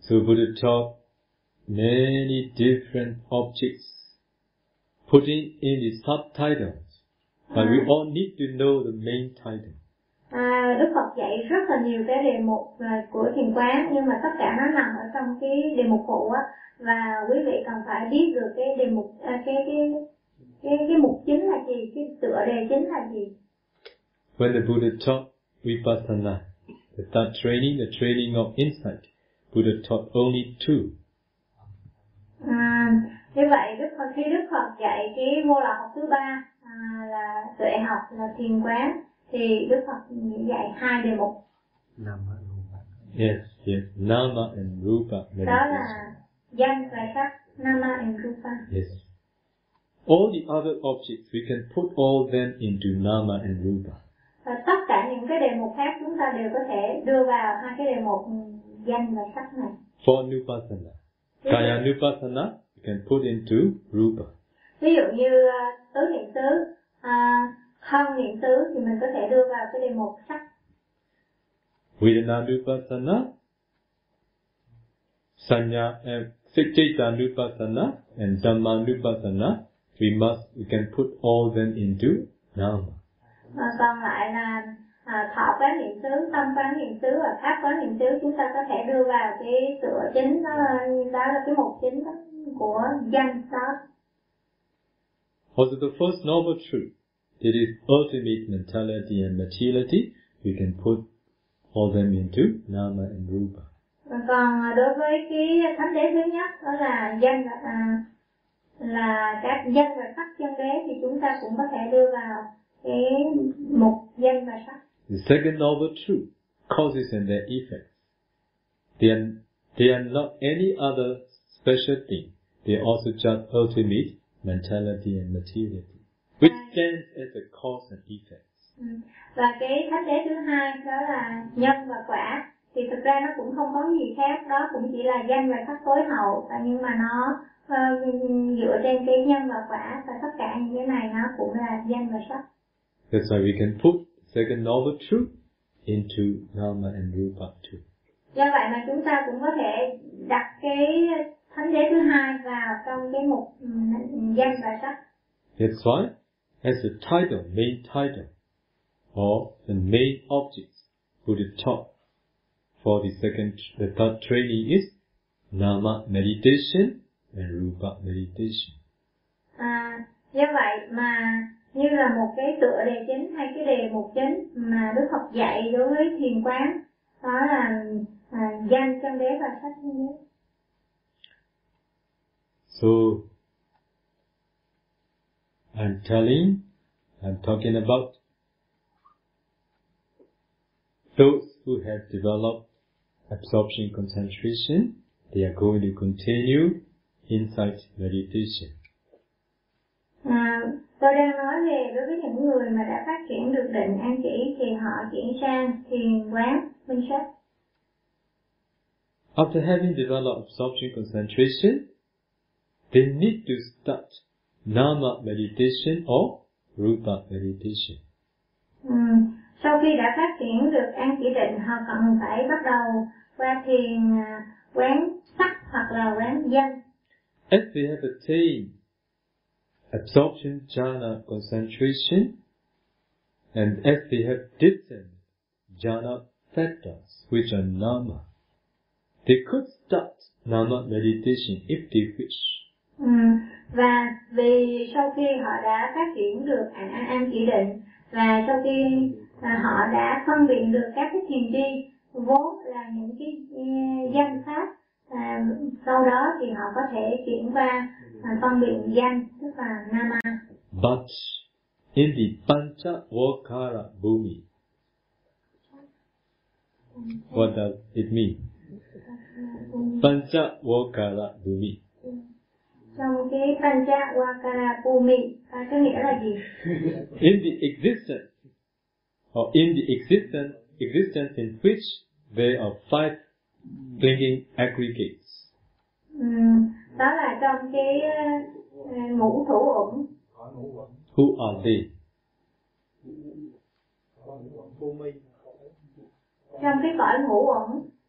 So Buddha taught many different objects, putting in the subtitles. But we all need to know the main title. À, Đức Phật dạy rất là nhiều cái đề mục à, của thiền quán nhưng mà tất cả nó nằm ở trong cái đề mục phụ á và quý vị cần phải biết được cái đề mục à, cái cái cái cái mục chính là gì cái tựa đề chính là gì When the Buddha taught Vipassana, the third training, the training of insight, Buddha taught only two. à, như vậy Đức Phật khi Đức Phật dạy cái vô lậu học thứ ba à, là tuệ học là thiền quán thì Đức Phật dạy hai đề mục Yes, yes. Nama and Rupa đó là danh và sắc nama and rupa Yes. All the other objects, we can put all them into Nama and Rupa. Và tất cả những cái đề mục khác chúng ta đều có thể đưa vào hai cái đề mục danh và sắc này For Nupasana. Kaya Nupasana, you can put into Rupa. ví dụ như à, tứ niệm xứ à, thân niệm xứ thì mình có thể đưa vào cái đề mục sắc Vedana Nupasana, Sanya and Sikchita Nupasana and Dhamma Nupasana, we must, we can put all them into Nama. À, còn lại là à, thọ quán niệm xứ tâm quán niệm xứ và pháp quán niệm xứ chúng ta có thể đưa vào cái tựa chính đó là, đó là cái mục chính đó của danh đó Also the first noble truth, it is ultimate mentality and materiality, we can put all them into Nama and Rupa. Còn à, đối với cái thánh đế thứ nhất đó là danh à, là các danh và sắc chân đế thì chúng ta cũng có thể đưa vào cái mục danh và sắc The second noble truth, causes and their effects. They are, they are not any other special thing. They are also just ultimate mentality and materiality, which stands as a cause and effect. Ừ. và cái thánh đế thứ hai đó là nhân và quả thì thực ra nó cũng không có gì khác đó cũng chỉ là danh và sắc tối hậu và nhưng mà nó ờ, dựa trên cái nhân và quả và tất cả những cái này nó cũng là danh và sắc That's why we can put second noble truth into Nama and Rupa too. do vậy mà chúng ta cũng có thể đặt cái thánh đế thứ hai vào trong cái mục danh và sắc That's why, as the title, main title, or the main objects, Buddha taught for the second, the third training is Nama meditation and Rupa meditation. À, do vậy mà như là một cái tựa đề chính hay cái đề mục chính mà Đức Phật dạy đối với thiền quán đó là à, danh chân đế và sách chân đế. So, I'm telling, I'm talking about those who have developed absorption concentration, they are going to continue insight meditation. Tôi đang nói về đối với những người mà đã phát triển được định an chỉ thì họ chuyển sang thiền quán minh sát. after having developed absorption concentration, they need to start nama meditation or rupa meditation. Ừ, sau khi đã phát triển được an chỉ định họ cần phải bắt đầu qua thiền à, quán sắc hoặc là quán danh As they have attained absorption jhana concentration, and as they have discerned jhana factors, which are nama, they could start nama meditation if they wish. Ừ, và vì sau khi họ đã phát triển được an, an chỉ định và sau khi à, họ đã phân biệt được các cái thiền tri vốn là những cái uh, danh pháp à, sau đó thì họ có thể chuyển qua à, phân biệt danh But in the Pancha Vakara Bhumi, what does it mean? Pancha Vakara Bhumi. trong cái pancha wakara bhumi có nghĩa là gì In the existence, or in the existence, existence in which there are five clinging aggregates. Ừm, đó là trong cái ngũ thủ Who are they? trong cái cõi ngũ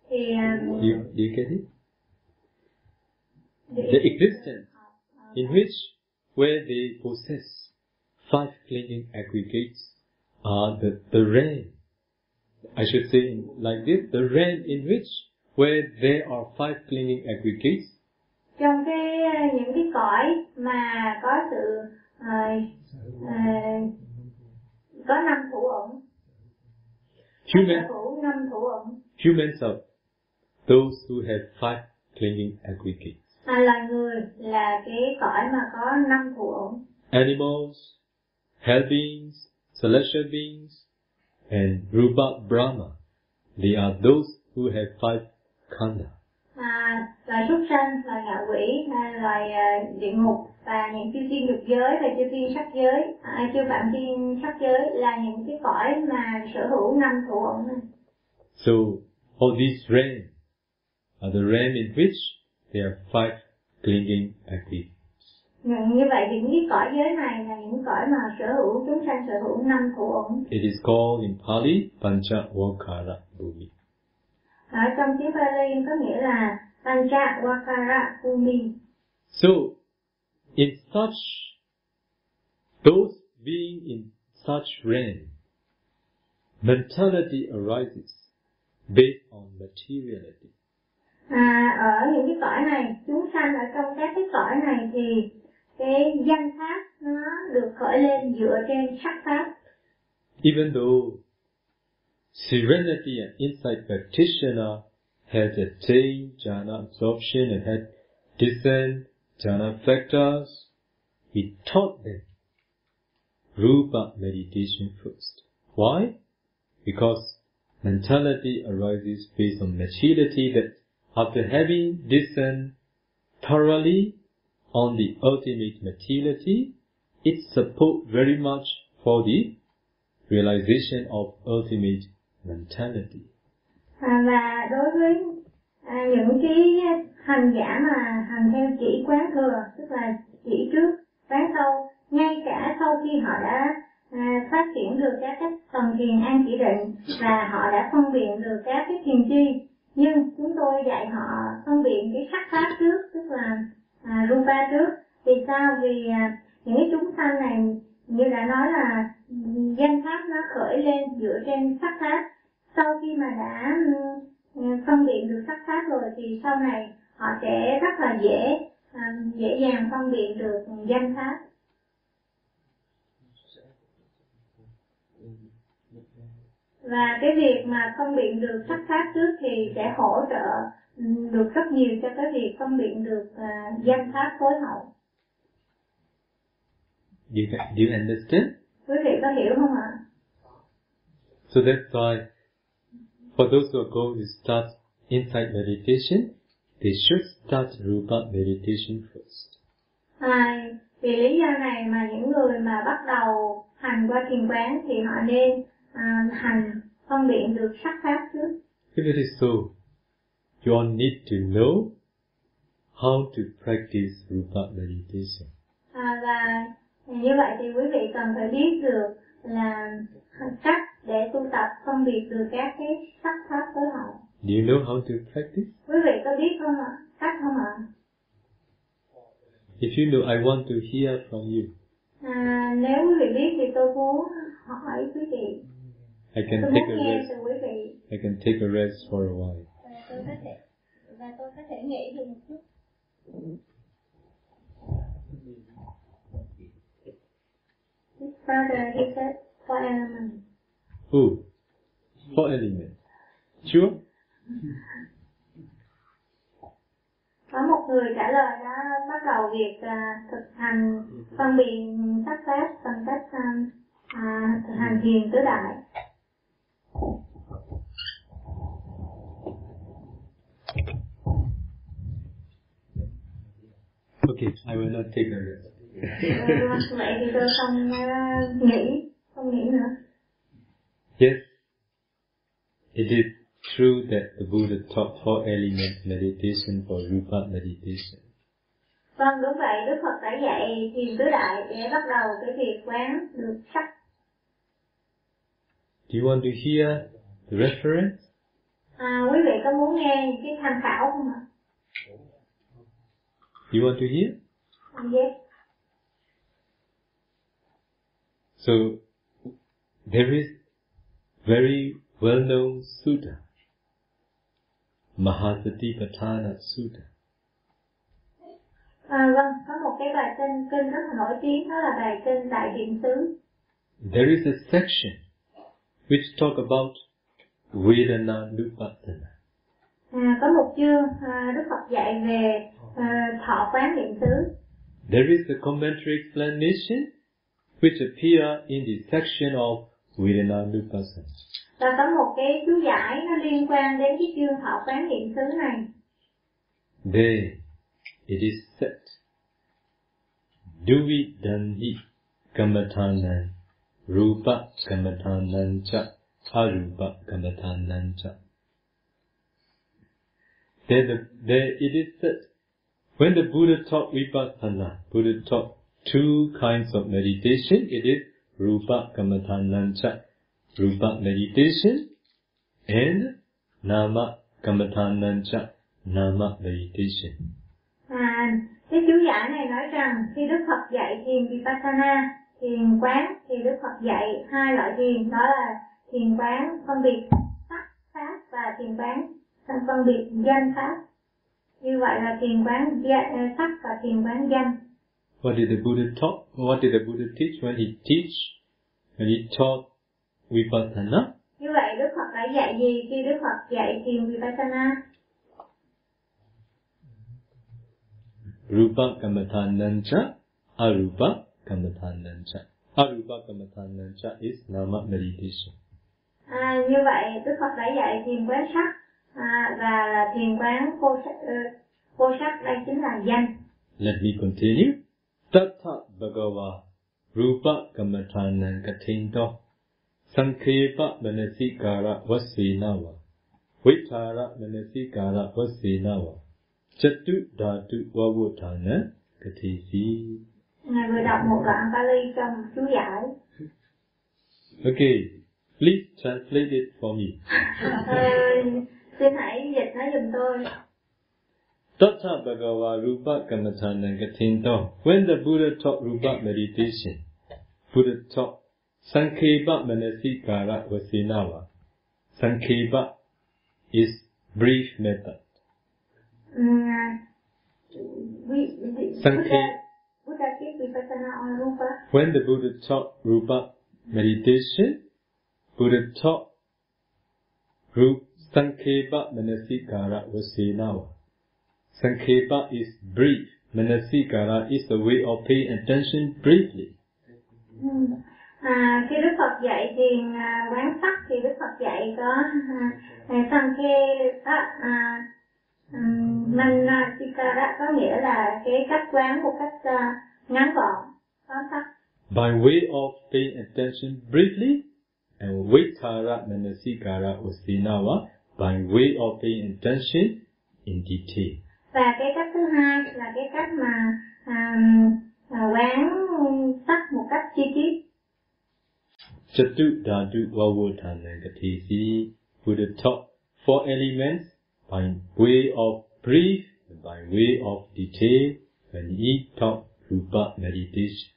thì um, Do you, do you get it? The existence in which, where they possess five clinging aggregates, are the, the realm. I should say like this, the realm in which, where there are five clinging aggregates, trong cái uh, những cái cõi mà có sự uh, uh, có năm thủ có human, hữu năm thủ uẩn humans are those who have five clinging aggregates. à, loài người là cái cõi mà có năm thủ uẩn Animals, hell beings, celestial beings, and Rupa Brahma, they are those who have five khanda. À, loài súc sanh loài ngạ quỷ à, loài à, địa ngục và những chư thiên dục giới và chư thiên sắc giới à, chư phạm thiên sắc giới là những cái cõi mà sở hữu năm thủ này So, all these realms are the realm in which there are five clinging aggregates. Những như vậy những cái cõi giới này là những cõi mà sở hữu chúng sanh sở hữu năm thủ uẩn It is called in Pali Pancha Vakara Bhumi. ở trong tiếng Pali có nghĩa là Pancha Wakara Bhumi So, in such, those being in such realm, mentality arises based on materiality. à, ở những cái cõi này chúng sanh ở trong các cái cõi này thì cái danh pháp nó được khởi lên dựa trên sắc pháp Even though Serenity and Insight Practitioner has attained jhana absorption and had discerned jhana factors, we taught them Rupa meditation first. Why? Because mentality arises based on materiality that after having discerned thoroughly on the ultimate materiality, it supports very much for the realization of ultimate mentality. À, và đối với à, những cái hành giả mà hành theo chỉ quán thừa tức là chỉ trước quán sau ngay cả sau khi họ đã à, phát triển được các cái tầng thiền an chỉ định và họ đã phân biệt được các cái thiền chi. Nhưng chúng tôi dạy họ phân biệt cái sắc pháp trước tức là à, rupa trước. Vì sao? Vì à, những cái chúng sanh này như đã nói là ừ, danh pháp nó khởi lên dựa trên sắc pháp sau khi mà đã ừm, phân biệt được sắc pháp rồi thì sau này họ sẽ rất là dễ à, dễ dàng phân biệt được danh pháp. Và cái việc mà phân biệt được sắc pháp trước thì sẽ hỗ trợ ừm, được rất nhiều cho cái việc phân biệt được à, danh pháp phối hậu Do you, do you understand? quý vị có hiểu không ạ? So that's why for those who are going to start insight meditation, they should start Rupa meditation first. À, vì lý do này mà những người mà bắt đầu hành qua thiền quán thì họ nên à, hành phân biệt được sắc pháp trước. If it is so, you all need to know how to practice Rupa meditation. À, và như vậy thì quý vị cần phải biết được là cách để tu tập phân biệt được các cái sắc pháp với họ. Do you know how to practice? Quý vị có biết không ạ? Cách không ạ? If you know, I want to hear from you. À, nếu quý vị biết thì tôi muốn hỏi quý vị. I can Tôi take muốn a nghe rest. từ quý vị. I can take a rest for a while. Và tôi có thể và tôi có thể nghĩ được một chút. This brother, he said, four elements. Oh, four elements. Sure? Có một người trả lời đã bắt đầu việc à, thực hành phân biệt sắc pháp bằng cách à, thực hành thiền tứ đại. Okay, I will not take a rest. Vậy thì tôi không nghĩ, không nghĩ nữa. Yes, it is true that the Buddha taught four element meditation for Rupa meditation. Vâng, đúng vậy, Đức Phật đã dạy thiền tứ đại để bắt đầu cái việc quán được sắc. Do you want to hear the reference? À, quý vị có muốn nghe cái tham khảo không ạ? You want to hear? Yes. So, there is very well-known sutta, Mahasatipatthana Sutta. À, vâng, có một cái bài kinh kinh rất là nổi tiếng đó là bài kinh Đại Thiện Xứ. There is a section which talk about Vedana Nupassana. À, có một chương à, Đức Phật dạy về à, thọ quán niệm xứ. There is a commentary explanation which appear in the section of Vedana Nupassana. Và có một cái chú giải nó liên quan đến cái chương thọ quán niệm xứ này. There it is said, Duvi Dandi Kamathanan Rupa Kamathanan Cha Arupa Kamathanan Cha. There, the, there it is said, when the Buddha taught Vipassana, Buddha taught two kinds of meditation. It is Rupa Kamathanan Rupa meditation, and Nama Kamathanan Nama meditation. À, cái chú giải này nói rằng khi Đức Phật dạy thiền Vipassana, thiền quán thì Đức Phật dạy hai loại thiền đó là thiền quán phân biệt sắc pháp và thiền quán phân biệt danh pháp. Như vậy là thiền quán sắc và thiền quán danh. What did the Buddha taught? What did the Buddha teach when he teach? When he taught Vipassana? Như vậy Đức Phật đã dạy gì khi Đức Phật dạy thiền Vipassana? Rupa Kamathanan Cha, Arupa Kamathanan Cha. Arupa Kamathanan Cha is Nama meditation. À, như vậy Đức Phật đã dạy thiền quán sắc à, và là thiền quán vô sắc, uh, vô sắc đây chính là danh. Let me continue. တထဘဂဝါရူပကမ္မဌာနံကထိန်တောသံခေပမနစိကာရဝစေနဝဝိထာရမနစိကာရဝစေနဝจตุဓาตุဝဝဋ္ဌာနံကတိစီငါတို့တော့မောကအကလေးကြံသူရ Okay please translate it for me เออเจ๊ไหนเหยียดนะยมตัว Bhagava Rupa When the Buddha taught Rupa meditation, Buddha taught Sankhepa Manasikara Vasinava. Sankhepa is brief method. Sankhe- Rupa. When the Buddha taught Rupa meditation, Buddha taught Rup Sankhepa Manasikara Vasinava. Sankhepa is brief. Manasikara is the way of paying attention briefly. Ừ. À, khi Đức Phật dạy thiền à, quán sắc thì Đức Phật dạy có à, sang khê á, à, um, Manasikara có nghĩa là cái cách quán một cách à, ngắn gọn, tóm tắt. By way of paying attention briefly, and Vitara Manasikara Vasinava, by way of paying attention in detail. Và cái cách thứ hai là cái cách mà à, à, quán sắc một cách chi tiết Chatu Dhatu Vavotana Gatisi Buddha taught four elements by way of brief and by way of detail when he taught Rupa meditation.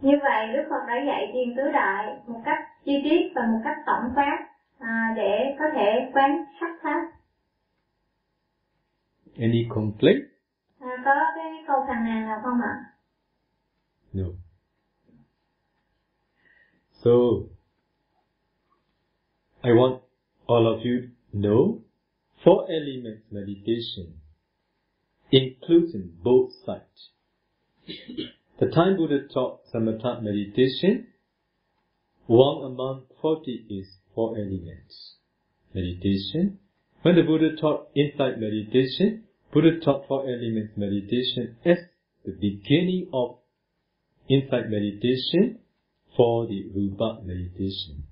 như vậy đức phật đã dạy thiền tứ đại một cách chi tiết và một cách tổng quát à, để có thể quán sắc pháp Any complaint? à, có cái câu phàn nàn nào không ạ No. So, I want all of you to know four elements meditation, including both sides. The time Buddha taught samatha meditation, one among forty is four elements meditation. When the Buddha taught insight meditation, Buddha taught four elements meditation as the beginning of insight meditation for the Rupa meditation.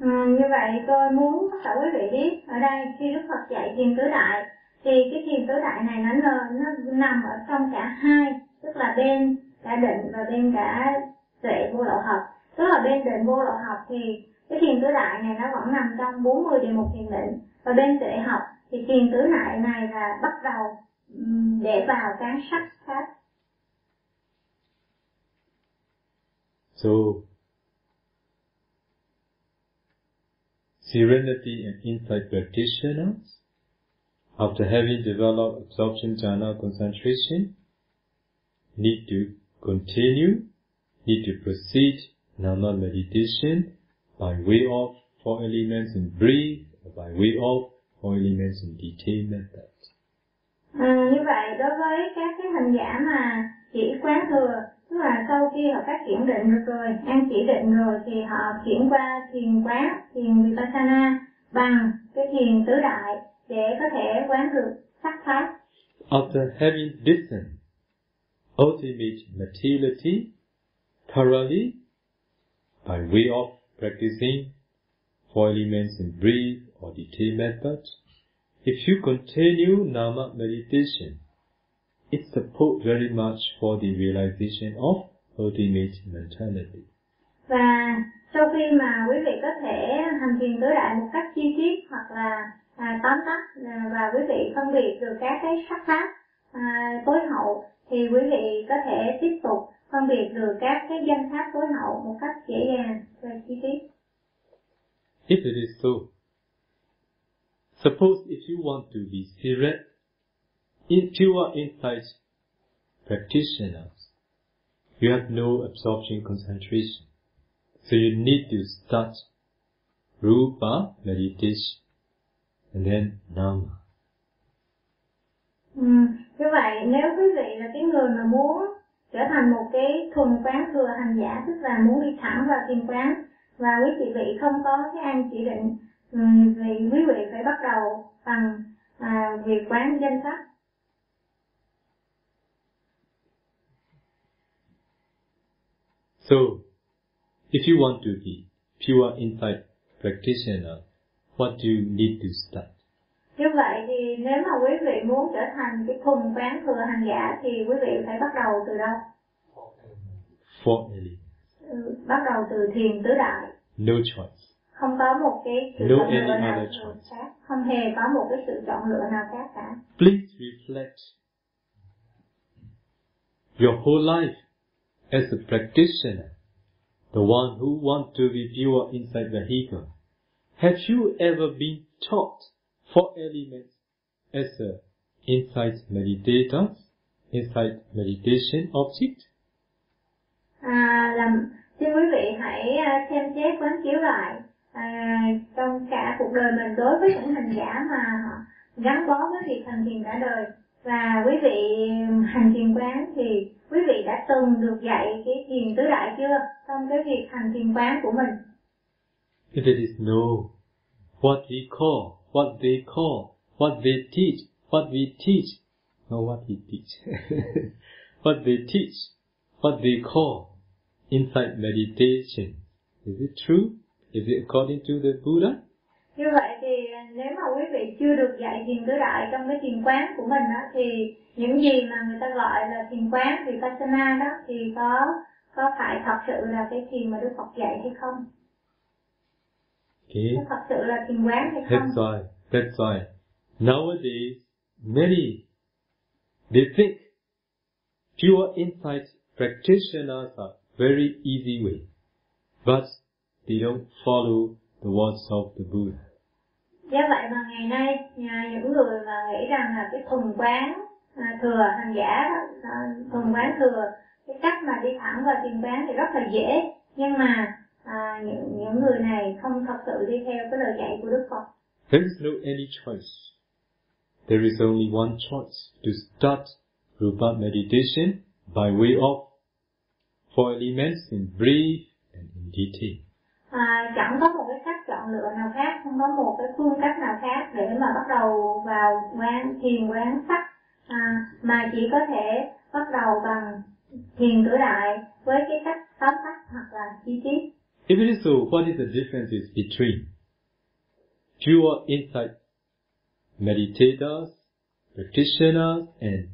Ừ, như vậy tôi muốn tất cả quý vị biết ở đây khi Đức Phật dạy thiền tứ đại thì cái thiền tứ đại này nó nó nằm ở trong cả hai tức là bên cả định và bên cả tuệ vô lậu học tức là bên định vô lậu học thì cái thiền tứ đại này nó vẫn nằm trong 40 đề mục thiền định. Và bên tuệ học thì thiền tứ đại này là bắt đầu để vào cái sắc pháp. So, serenity and insight practitioners, after having developed absorption jhana concentration, need to continue, need to proceed nama meditation by way of four elements in brief, or by way of four elements in detail method. À, như vậy đối với các cái hành giả mà chỉ quán thừa tức là sau khi họ phát triển định rồi an chỉ định rồi thì họ chuyển qua thiền quán thiền vipassana bằng cái thiền tứ đại để có thể quán được sắc pháp After having discerned ultimate materiality thoroughly by way of practicing four elements in brief or detailed method, if you continue Nama meditation, it supports very much for the realization of ultimate mentality. và sau khi mà quý vị có thể hành thiền tứ đại một cách chi tiết hoặc là à, tóm tắt à, và quý vị phân biệt được các cái sắc pháp à, tối hậu thì quý vị có thể tiếp tục phân biệt được các cái danh pháp tối hậu một cách dễ dàng và chi tiết If it is so, suppose if you want to be serious, in pure insight practitioners, you have no absorption concentration. So you need to start Rupa meditation and then Nama. Ừ, như vậy nếu quý vị là cái người mà muốn trở thành một cái thuần quán thừa hành giả tức là muốn đi thẳng vào thiền quán và quý vị vị không có cái an chỉ định vì thì quý vị phải bắt đầu bằng à, việc quán danh sách So, if you want to be pure insight practitioner, what do you need to start? Như vậy thì nếu mà quý vị muốn trở thành cái thuần quán thừa hành giả thì quý vị phải bắt đầu từ đâu elements. ừ, bắt đầu từ thiền tứ đại No choice. không có một cái sự No chọn lựa nào choice. khác không hề có một cái sự chọn lựa nào khác cả Please reflect your whole life as a practitioner, the one who wants to be pure inside vehicle. Have you ever been taught four elements as a insight meditator, insight meditation object? À, làm xin quý vị hãy à, xem xét quán chiếu lại. À, trong cả cuộc đời mình đối với những hành giả mà họ gắn bó với việc hành thiền cả đời. Và quý vị hành thiền quán thì quý vị đã từng được dạy cái thiền tứ đại chưa trong cái việc hành thiền quán của mình? If it is no, what we call, what they call, what they teach, what we teach, no what we teach, what they teach, what they call insight meditation. Is it true? Is it according to the Buddha? như vậy thì nếu mà quý vị chưa được dạy thiền tứ đại trong cái thiền quán của mình á thì những gì mà người ta gọi là thiền quán vipassana đó thì có có phải thật sự là cái thiền mà Đức Phật dạy hay không? Okay. Thật sự là thiền quán hay không? That's why. That's why. Nowadays, many they think pure insight practitioners are very easy way, but they don't follow the words of the Buddha. Do vậy mà ngày nay những người mà nghĩ rằng là cái thuần quán à, thừa hành giả đó, à, thuần quán thừa cái cách mà đi thẳng vào thiền quán thì rất là dễ nhưng mà à, những những người này không thật sự đi theo cái lời dạy của Đức Phật. There is no any choice. There is only one choice to start Rupa meditation by way of four elements in brief and in detail. À, chẳng có một cái cách chọn lựa nào khác, không có một cái phương cách nào khác để mà bắt đầu vào quán thiền quán sắc à, mà chỉ có thể bắt đầu bằng thiền tứ đại với cái cách tóm tắt hoặc là chi tiết. If it is so, what is the differences between pure insight meditators, practitioners, and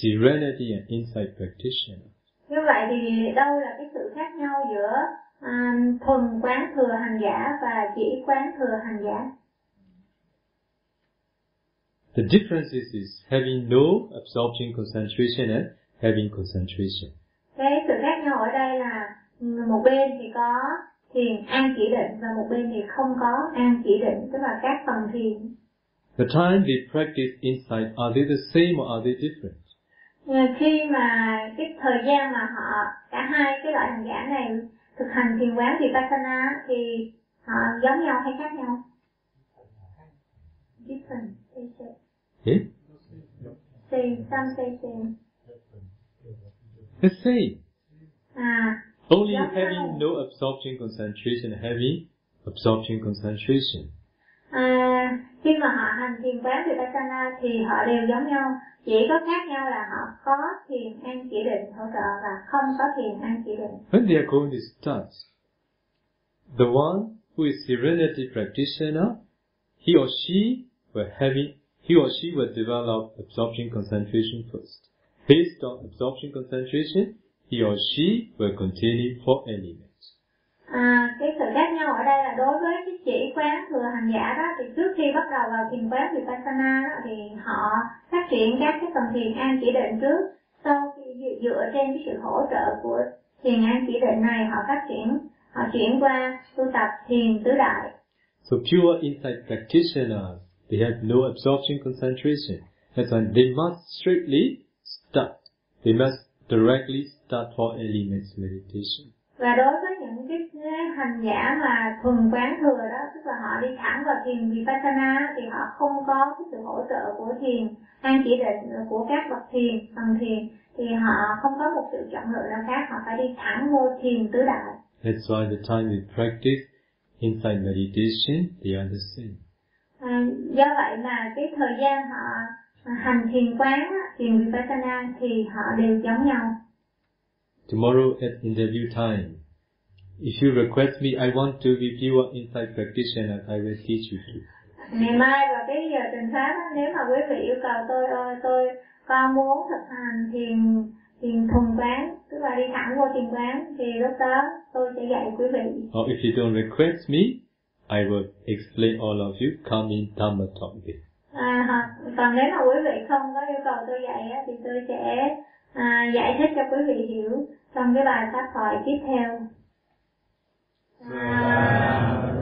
serenity and insight practitioners? Như vậy thì đâu là cái sự khác nhau giữa à, thuần quán thừa hành giả và chỉ quán thừa hành giả? The differences is having no absorption concentration and having concentration. Cái sự khác nhau ở đây là một bên thì có thiền an chỉ định và một bên thì không có an chỉ định, tức là các phần thiền. The time they practice insight, are they the same or are they different? Khi mà cái thời gian mà họ cả hai cái loại hành giả này thực hành thiền quán vipassana thì họ giống nhau hay khác nhau? Different. They say. Eh? Say, some say same. The same. Only Yeah. having no absorption concentration heavy absorption concentration. à, khi mà họ hành thiền quán vipassana thì họ đều giống nhau, chỉ có khác nhau là họ có thiền an chỉ định hỗ trợ và không có thiền an chỉ định. When they are going to start, the one who is serenity practitioner, he or she will having he or she will develop absorption concentration first. Based on absorption concentration, he or she will continue four elements. À, cái sự khác nhau ở đây là đối với cái chỉ quán thừa hành giả đó thì trước khi bắt đầu vào thiền quán vipassana đó thì họ phát triển các cái tầng thiền an chỉ định trước sau khi dựa- dựa trên cái sự hỗ trợ của thiền an chỉ định này họ phát triển họ chuyển qua tu tập thiền tứ đại So pure insight practitioners, they have no absorption concentration. That's why they must strictly start. They must directly start four elements meditation. và đối với những cái hành giả mà thuần quán thừa đó tức là họ đi thẳng vào thiền vipassana thì họ không có cái sự hỗ trợ của thiền an chỉ định của các bậc thiền phần thiền thì họ không có một sự chọn lựa nào khác họ phải đi thẳng vô thiền tứ đại That's why the time we practice insight meditation, they are the same. à, do vậy mà cái thời gian họ hành thiền quán thiền vipassana thì họ đều giống nhau Tomorrow at interview time, if you request me, I want to be pure insight practitioner, I will teach you. To. ngày mai vào cái giờ trình pháp nếu mà quý vị yêu cầu tôi ơi tôi con muốn thực hành thiền thiền thuần quán tức là đi thẳng vô thiền quán thì lúc đó tôi sẽ dạy quý vị. Or if you don't request me, I will explain all of you, come in Dhamma talk à, còn nếu mà quý vị không có yêu cầu tôi dạy á, thì tôi sẽ à, giải thích cho quý vị hiểu trong cái bài pháp thoại tiếp theo. À,